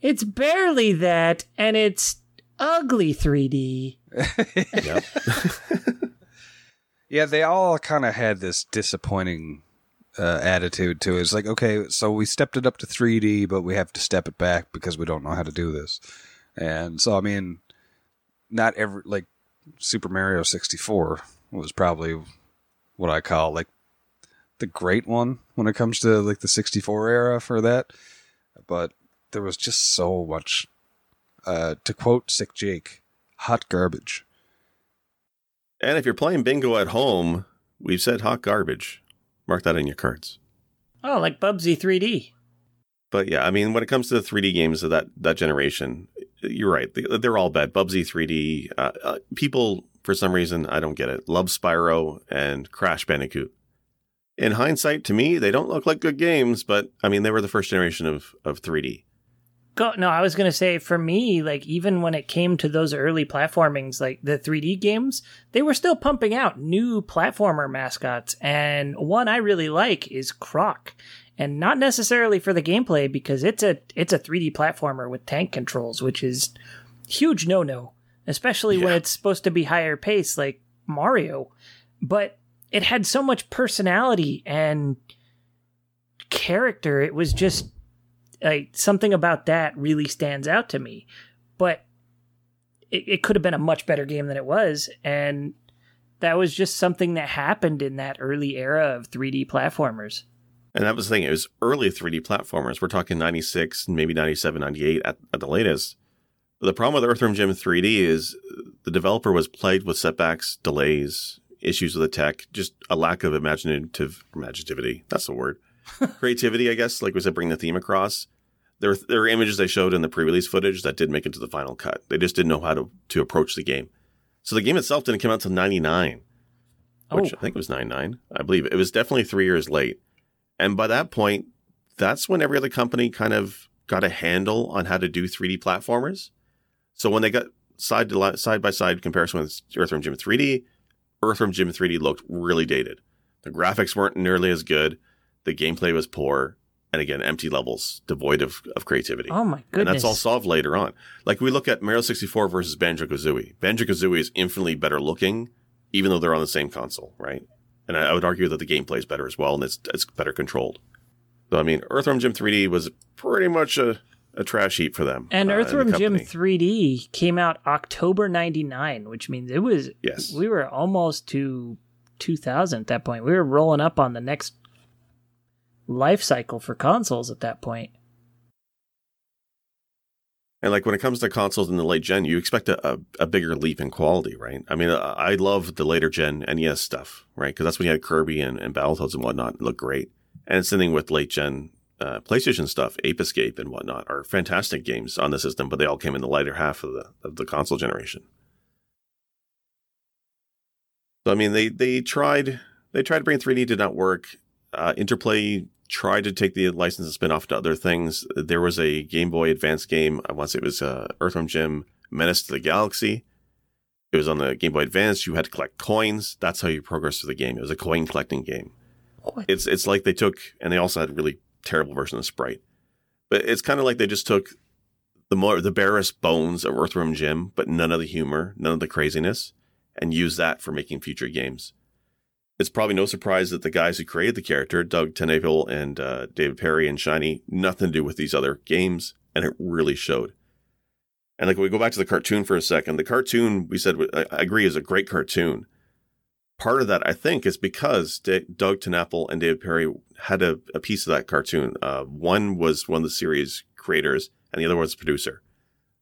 Speaker 2: It's barely that, and it's ugly 3D.
Speaker 1: Yep.
Speaker 3: Yeah, they all kind of had this disappointing uh, attitude to it. It's like, okay, so we stepped it up to 3D, but we have to step it back because we don't know how to do this. And so, I mean, not every like Super Mario 64 was probably what I call like the great one when it comes to like the 64 era for that. But there was just so much, uh, to quote Sick Jake, hot garbage.
Speaker 1: and if you're playing bingo at home, we've said hot garbage. Mark that in your cards.
Speaker 2: Oh, like Bubsy 3D.
Speaker 1: But yeah, I mean, when it comes to the 3D games of that that generation, you're right. They- They're all bad. Bubsy 3D. Uh, uh, people for some reason, I don't get it. Love Spyro and Crash Bandicoot. In hindsight, to me, they don't look like good games, but I mean, they were the first generation of, of 3D.
Speaker 2: Go, no, I was going to say for me, like even when it came to those early platformings, like the 3D games, they were still pumping out new platformer mascots. And one I really like is Croc. And not necessarily for the gameplay because it's a it's a 3D platformer with tank controls, which is huge no-no, especially when it's supposed to be higher pace like Mario. But it had so much personality and character. It was just like something about that really stands out to me. But it, it could have been a much better game than it was, and that was just something that happened in that early era of 3D platformers.
Speaker 1: And that was the thing. It was early 3D platformers. We're talking 96, maybe 97, 98 at, at the latest. The problem with Earthworm Jim 3D is the developer was plagued with setbacks, delays, issues with the tech, just a lack of imaginative imaginativity. That's the word. Creativity, I guess. Like we said, bring the theme across. There, there are images they showed in the pre-release footage that did make it to the final cut. They just didn't know how to, to approach the game. So the game itself didn't come out until 99 which
Speaker 2: Oh.
Speaker 1: I think was 99. I believe it was definitely three years late. And by that point, that's when every other company kind of got a handle on how to do 3D platformers. So when they got side to side by side comparison with Earthworm Jim 3D, Earthworm Jim 3D looked really dated. The graphics weren't nearly as good. The gameplay was poor. And again, empty levels, devoid of, of creativity.
Speaker 2: Oh my goodness.
Speaker 1: And that's all solved later on. Like we look at Mario 64 versus Banjo Kazooie. Banjo Kazooie is infinitely better looking, even though they're on the same console, right? And I, I would argue that the gameplay is better as well, and it's it's better controlled. So I mean, Earthworm Jim 3D was pretty much a, a trash heap for them.
Speaker 2: and
Speaker 1: uh, the
Speaker 2: Earthworm Jim 3D came out October 99, which means it was
Speaker 1: Yes.
Speaker 2: we were almost to 2000 at that point. We were rolling up on the next life cycle for consoles at that point.
Speaker 1: And like when it comes to consoles in the late gen, you expect a, a, a bigger leap in quality, right? I mean, I, love the later gen NES stuff, right? Because that's when you had Kirby and, and Battletoads and whatnot look great. And it's the thing with late gen uh, PlayStation stuff, Ape Escape and whatnot are fantastic games on the system, but they all came in the later half of the of the console generation. So I mean, they they tried they tried to bring 3D, did not work. Uh, Interplay tried to take the license and spin off to other things. There was a Game Boy Advance game. I want to say it was uh, Earthworm Jim Menace to the Galaxy. It was on the Game Boy Advance. You had to collect coins. That's how you progress through the game. It was a coin collecting game.
Speaker 2: What?
Speaker 1: It's it's like they took and they also had a really terrible version of Sprite. But it's kind of like they just took the more the barest bones of Earthworm Jim, but none of the humor, none of the craziness, and used that for making future games. It's probably no surprise that the guys who created the character, Doug TenNapel and uh, David Perry and Shiny, nothing to do with these other games, and it really showed. And like we go back to the cartoon for a second, the cartoon we said I agree is a great cartoon. Part of that, I think, is because D- Doug TenNapel and David Perry had a, a piece of that cartoon. Uh, one was one of the series creators, and the other was the producer.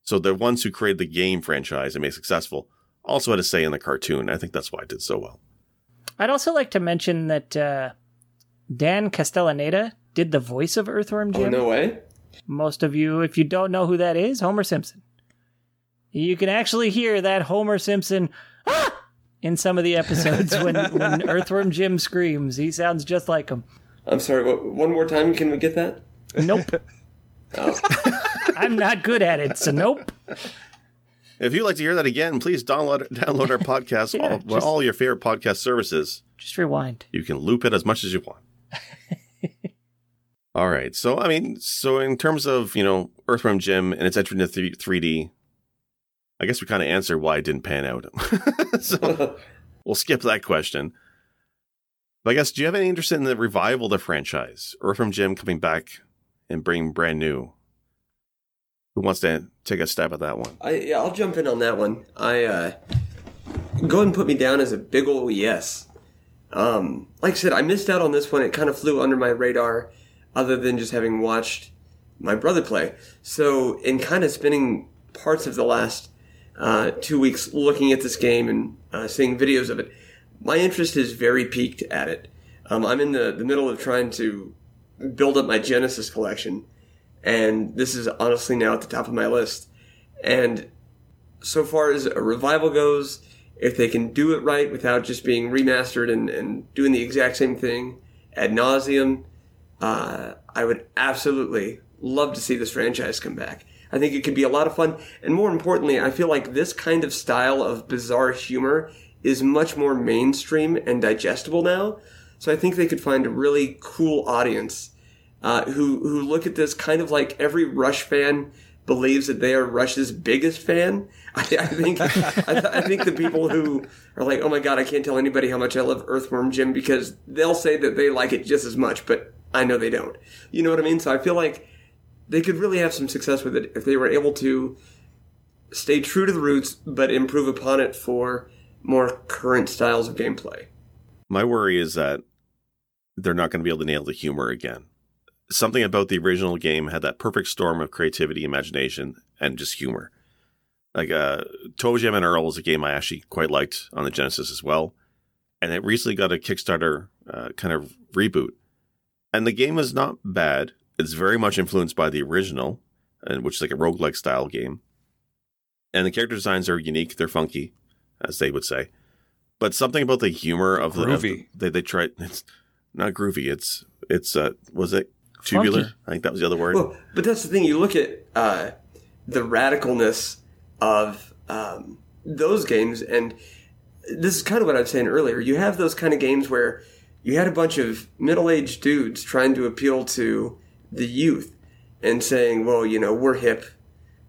Speaker 1: So the ones who created the game franchise and made it successful also had a say in the cartoon. I think that's why it did so well.
Speaker 2: I'd also like to mention that uh, Dan Castellaneta did the voice of Earthworm Jim.
Speaker 4: Oh
Speaker 2: Jim.
Speaker 4: no way!
Speaker 2: Most of you, if you don't know who that is, Homer Simpson. You can actually hear that Homer Simpson ah! in some of the episodes when, when Earthworm Jim screams. He sounds just like him.
Speaker 4: I'm sorry. What, one more time, can we get that?
Speaker 2: Nope.
Speaker 4: Oh.
Speaker 2: I'm not good at it, so nope.
Speaker 1: If you'd like to hear that again, please download download our podcast
Speaker 2: Yeah,
Speaker 1: all,
Speaker 2: just-
Speaker 1: all your favorite podcast services.
Speaker 2: Just rewind.
Speaker 1: You can loop it as much as you want. All right. So, I mean, so in terms of, you know, Earthworm Jim and its entry into 3- 3D, I guess we kind of answered why it didn't pan out. so we'll skip that question. But I guess, do you have any interest in the revival of the franchise? Earthworm Jim coming back and bringing brand new? Who wants to take a stab at that one?
Speaker 4: I yeah, I'll jump in on that one. I uh, go ahead and put me down as a big ol' yes. Um, like I said, I missed out on this one. It kind of flew under my radar, other than just having watched my brother play. So, in kind of spending parts of the last uh, two weeks looking at this game and uh, seeing videos of it, my interest is very peaked at it. Um, I'm in the, the middle of trying to build up my Genesis collection, and this is honestly now at the top of my list. And so far as a revival goes, if they can do it right without just being remastered and, and doing the exact same thing ad nauseum, uh, I would absolutely love to see this franchise come back. I think it could be a lot of fun. And more importantly, I feel like this kind of style of bizarre humor is much more mainstream and digestible now. So I think they could find a really cool audience uh, who who look at this kind of like every Rush fan believes that they are Rush's biggest fan. I, I think I, I, think the people who are like, oh my god, I can't tell anybody how much I love Earthworm Jim because they'll say that they like it just as much, but I know they don't. You know what I mean? So I feel like they could really have some success with it if they were able to stay true to the roots but improve upon it for more current styles of gameplay.
Speaker 1: My worry is that they're not going to be able to nail the humor again. Something about the original game had that perfect storm of creativity, imagination, and just humor. Like uh, ToeJam and Earl was a game I actually quite liked on the Genesis as well, and it recently got a Kickstarter uh, kind of reboot. And the game is not bad. It's very much influenced by the original, and which is like a roguelike style game. And the character designs are unique. They're funky as they would say. But something about the humor of the, of the they they tried it's not groovy. It's it's uh was it tubular? Funky. I think that was the other word.
Speaker 4: Well, but that's the thing. You look at uh, the radicalness of um, those games, and this is kind of what I was saying earlier. You have those kind of games where you had a bunch of middle-aged dudes trying to appeal to the youth and saying, "Well, you know, we're hip,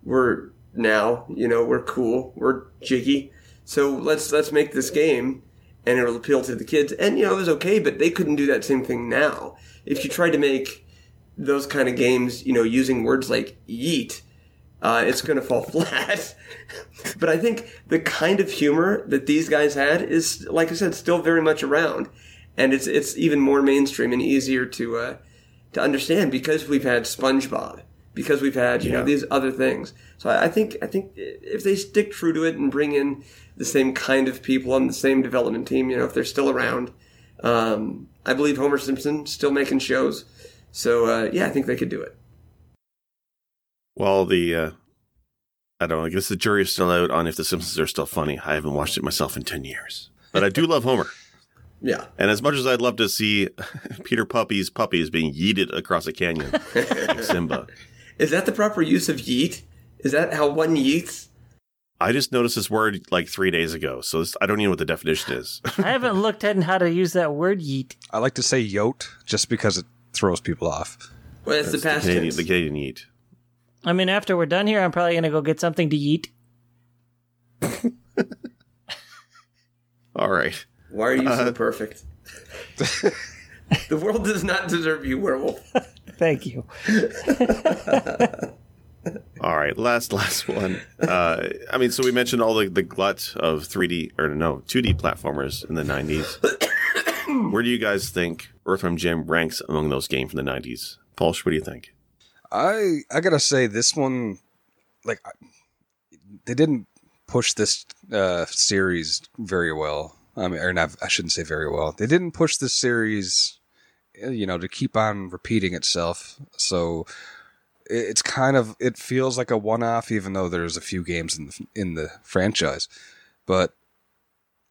Speaker 4: we're now, you know, we're cool, we're jiggy." So let's let's make this game and it'll appeal to the kids. And you know, it was okay, but they couldn't do that same thing now. If you tried to make those kind of games, you know, using words like yeet, uh, it's going to fall flat. but I think the kind of humor that these guys had is, like I said, still very much around, and it's it's even more mainstream and easier to uh, to understand because we've had SpongeBob, because we've had you yeah. know these other things. So I, I think I think if they stick true to it and bring in the same kind of people on the same development team. You know, if they're still around, um, I believe Homer Simpson still making shows. So uh, yeah, I think they could do it.
Speaker 1: Well, the uh, I don't know. I guess the jury is still out on if the Simpsons are still funny. I haven't watched it myself in ten years, but I do love Homer.
Speaker 4: Yeah.
Speaker 1: And as much as I'd love to see Peter Puppy's puppies being yeeted across a canyon, like Simba.
Speaker 4: Is that the proper use of yeet? Is that how one yeets?
Speaker 1: I just noticed this word like three days ago, so this, I don't even know what the definition is.
Speaker 2: I haven't looked at how to use that word yeet.
Speaker 3: I like to say yote just because it throws people off.
Speaker 4: Well, it's That's the past
Speaker 1: the Canadian, the Canadian yeet.
Speaker 2: I mean, after we're done here, I'm probably going to go get something to eat.
Speaker 1: All right.
Speaker 4: Why are you uh, so perfect? the world does not deserve you, werewolf.
Speaker 2: Thank you.
Speaker 1: all right, last last one. Uh, I mean, so we mentioned all the, the glut of 3D or no 2D platformers in the 90s. Where do you guys think Earthworm Jim ranks among those games from the 90s? Paul, what do you think?
Speaker 3: I I gotta say this one, like, they didn't push this uh, series very well. I mean, or not, I shouldn't say very well. They didn't push this series, you know, to keep on repeating itself. So it's kind of it feels like a one-off, even though there's a few games in the in the franchise. But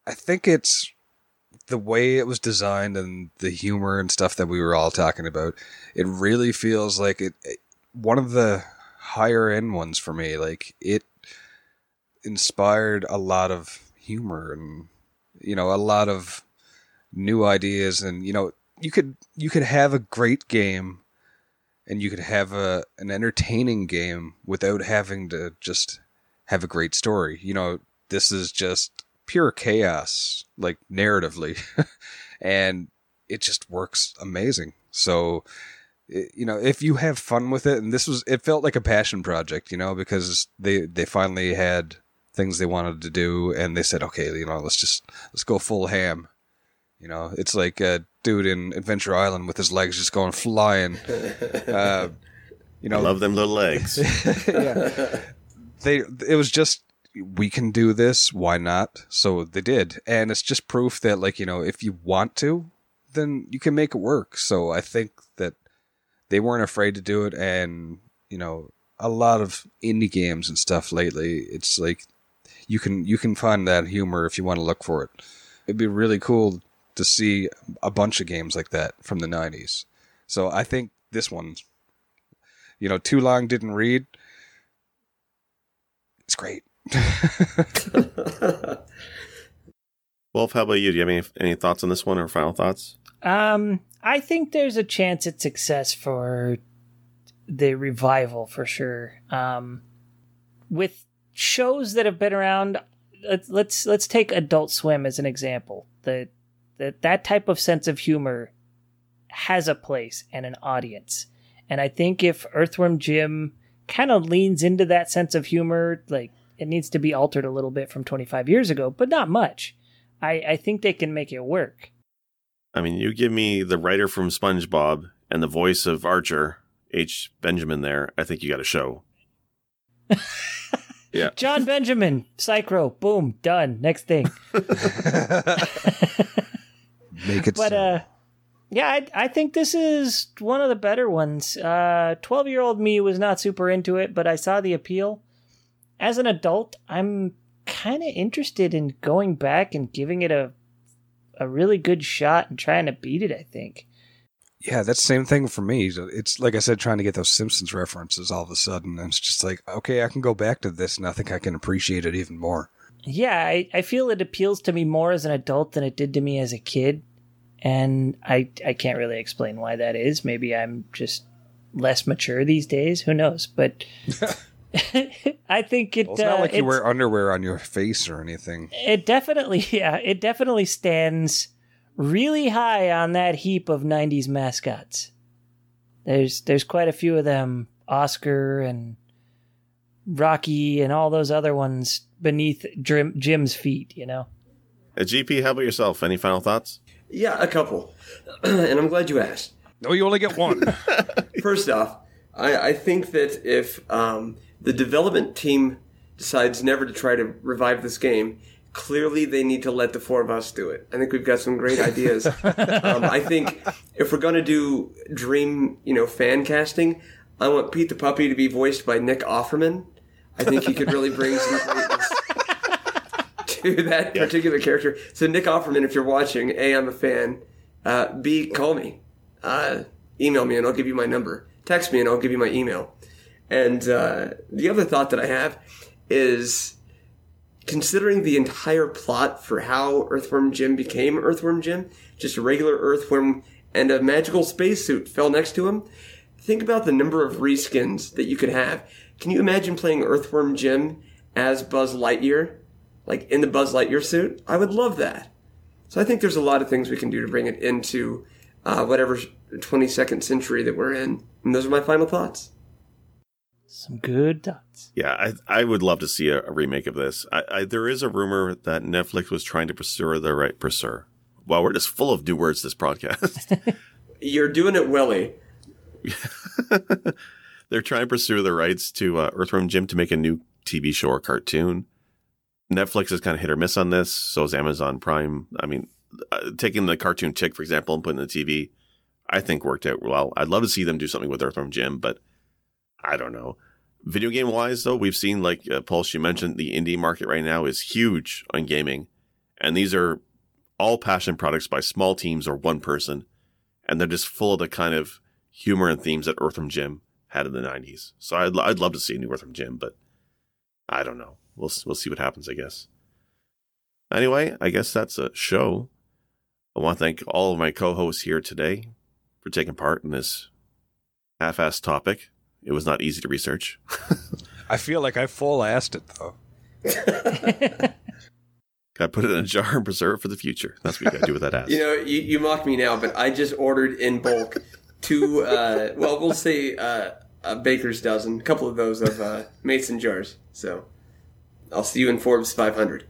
Speaker 3: I think it's the way it was designed and the humor and stuff that we were all talking about. It really feels like it, it one of the higher end ones for me. Like it inspired a lot of humor and you know a lot of new ideas and you know you could you could have a great game and you could have a an entertaining game without having to just have a great story. You know, this is just pure chaos, like narratively, and it just works amazing. So, you know, if you have fun with it, and this was, it felt like a passion project, you know, because they they finally had things they wanted to do, and they said, okay, you know, let's just let's go full ham. You know, it's like a dude in Adventure Island with his legs just going flying. Uh, you know,
Speaker 1: I love them little legs.
Speaker 3: yeah, they. It was just we can do this. Why not? So they did, and it's just proof that, like you know, if you want to, then you can make it work. So I think that they weren't afraid to do it, and you know, a lot of indie games and stuff lately, it's like you can you can find that humor if you want to look for it. It'd be really cool to see a bunch of games like that from the '90s. So I think this one's, you know, too long didn't read. It's great.
Speaker 1: Wolf, how about you? Do you have any, any thoughts on this one or final thoughts?
Speaker 2: Um, I think there's a chance at success for the revival for sure. Um, with shows that have been around, let's let's, take Adult Swim as an example. The that that type of sense of humor has a place and an audience, and I think if Earthworm Jim kind of leans into that sense of humor, like it needs to be altered a little bit from 25 years ago, but not much. I, I think they can make it work.
Speaker 1: I mean, you give me the writer from SpongeBob and the voice of Archer, H. Benjamin there. I think you got a show. yeah.
Speaker 2: Jon Benjamin, Psycrow, boom, done. Next thing.
Speaker 3: Make it
Speaker 2: but
Speaker 3: so.
Speaker 2: uh yeah, I, I think this is one of the better ones. Uh, twelve-year-old me was not super into it, but I saw the appeal. As an adult, I'm kind of interested in going back and giving it a a really good shot and trying to beat it. I think.
Speaker 3: Yeah, that's the same thing for me. It's like I said, trying to get those Simpsons references all of a sudden. And it's just like, okay, I can go back to this and I think I can appreciate it even more.
Speaker 2: Yeah, I, I feel it appeals to me more as an adult than it did to me as a kid. And I I can't really explain why that is. Maybe I'm just less mature these days. Who knows? But I think it.
Speaker 3: Well, it's not
Speaker 2: uh,
Speaker 3: like you wear underwear on your face or anything.
Speaker 2: It definitely, yeah, it definitely stands really high on that heap of '90s mascots. There's there's quite a few of them, Oscar and Rocky and all those other ones beneath Jim, Jim's feet. You know.
Speaker 1: Uh, GP, how about yourself? Any final thoughts?
Speaker 4: Yeah, a couple. and I'm glad you asked.
Speaker 3: No, you only get one.
Speaker 4: First off, I, I think that if um, the development team decides never to try to revive this game, clearly they need to let the four of us do it. I think we've got some great ideas. um, I think if we're going to do dream, you know, fan casting, I want Pete the Puppy to be voiced by Nick Offerman. I think he could really bring some greatness to that particular character. So Nick Offerman, if you're watching, A, I'm a fan. Uh, B, call me. Uh, email me and I'll give you my number. Text me and I'll give you my email. And uh, the other thought that I have is considering the entire plot for how Earthworm Jim became Earthworm Jim, just a regular Earthworm and a magical spacesuit fell next to him. Think about the number of reskins that you could have. Can you imagine playing Earthworm Jim as Buzz Lightyear? Like in the Buzz Lightyear suit? I would love that. So I think there's a lot of things we can do to bring it into uh, whatever 22nd century that we're in. And those are my final thoughts.
Speaker 2: Some good thoughts.
Speaker 1: Yeah, I I would love to see a, a remake of this. I, I, there is a rumor that Netflix was trying to pursue the right pursue. Wow, we're just full of new words this podcast.
Speaker 4: You're doing it, Willie.
Speaker 1: They're trying to pursue the rights to uh, Earthworm Jim to make a new TV show or cartoon. Netflix is kind of hit or miss on this. So is Amazon Prime. I mean, uh, taking the cartoon Tick for example and putting it in the TV, I think worked out well. I'd love to see them do something with Earthworm Jim, but I don't know. Video game wise, though, we've seen like uh, Pulse. You mentioned the indie market right now is huge on gaming, and these are all passion products by small teams or one person, and they're just full of the kind of humor and themes that Earthworm Jim had in the '90s. So I'd I'd love to see a new Earthworm Jim, but I don't know. We'll we'll see what happens. I guess. Anyway, I guess that's a show. I want to thank all of my co-hosts here today for taking part in this half-assed topic. It was not easy to research.
Speaker 3: I feel like I full assed it though.
Speaker 1: Got to put it in a jar and preserve it for the future. That's what you got to do with that ass.
Speaker 4: You know, you, you mock me now, but I just ordered in bulk two, uh, well, we'll say uh, a baker's dozen, a couple of those of uh, mason jars. So I'll see you in Forbes 500.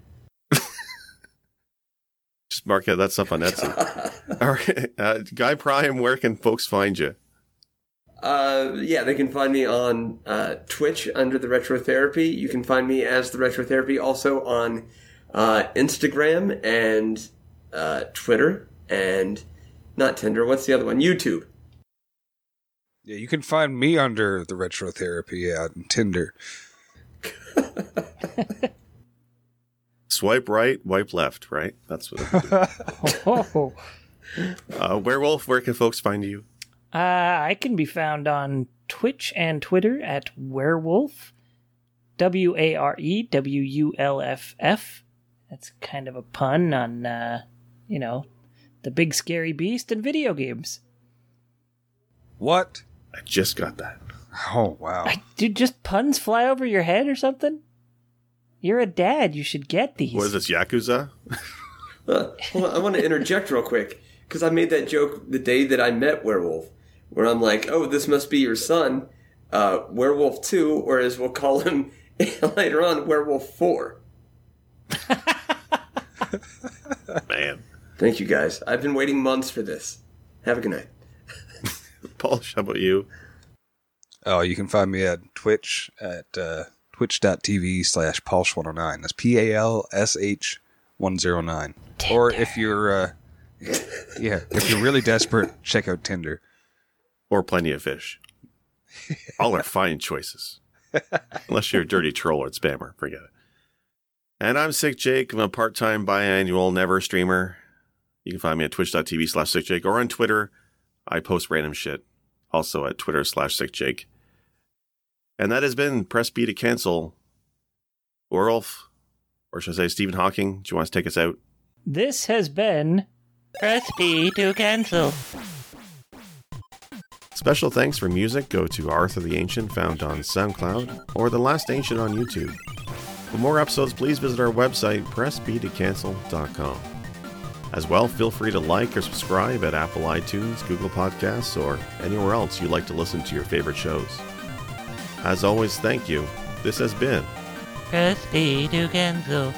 Speaker 1: Just mark that stuff on Etsy. All right, uh, Guy Prime, where can folks find you?
Speaker 4: Uh, yeah, they can find me on uh, Twitch under the Retro Therapy. You can find me as the Retro Therapy also on uh, Instagram and uh, Twitter and not Tinder. What's the other one? YouTube.
Speaker 3: Yeah, you can find me under the retro therapy on Tinder.
Speaker 1: Swipe right, wipe left, right? That's what.
Speaker 2: Oh,
Speaker 1: uh, Werewolf, where can folks find you?
Speaker 2: Uh, I can be found on Twitch and Twitter at Werewolf, W A R E W U L F F. That's kind of a pun on, uh, you know, the big scary beast in video games.
Speaker 3: What?
Speaker 1: I just got that.
Speaker 3: Oh wow.
Speaker 2: I, dude, just puns fly over your head or something? You're a dad. You should get these.
Speaker 1: What is this, Yakuza?
Speaker 4: Uh, hold I want to interject real quick because I made that joke the day that I met Werewolf, where I'm like, "Oh, this must be your son, uh, Werewolf Two, or as we'll call him later on, Werewolf 4.
Speaker 1: Man.
Speaker 4: Thank you guys. I've been waiting months for this. Have a good night.
Speaker 1: Paul, how about you?
Speaker 3: Oh, you can find me at Twitch at uh, twitch.tv slash Palsh109. That's P A L S H 109. Or if you're, uh, yeah, if you're really desperate, check out Tinder.
Speaker 1: Or plenty of fish. All are fine choices. Unless you're a dirty troll or spammer, forget it. And I'm Sick Jake. I'm a part-time biannual never streamer. You can find me at twitch.tv slash sick Jake or on Twitter. I post random shit. Also at Twitter slash sick Jake. And that has been Press B to cancel. Or Orolf, or should I say Stephen Hawking, do you want to take us out?
Speaker 2: This has been
Speaker 5: Press B to cancel.
Speaker 1: Special thanks for music go to Arthur the Ancient, found on SoundCloud, or The Last Ancient on YouTube. For more episodes, please visit our website, pressbtocancel.com. As well, feel free to like or subscribe at Apple iTunes, Google Podcasts, or anywhere else you like to listen to your favorite shows. As always, thank you. This has been
Speaker 6: Press B to cancel.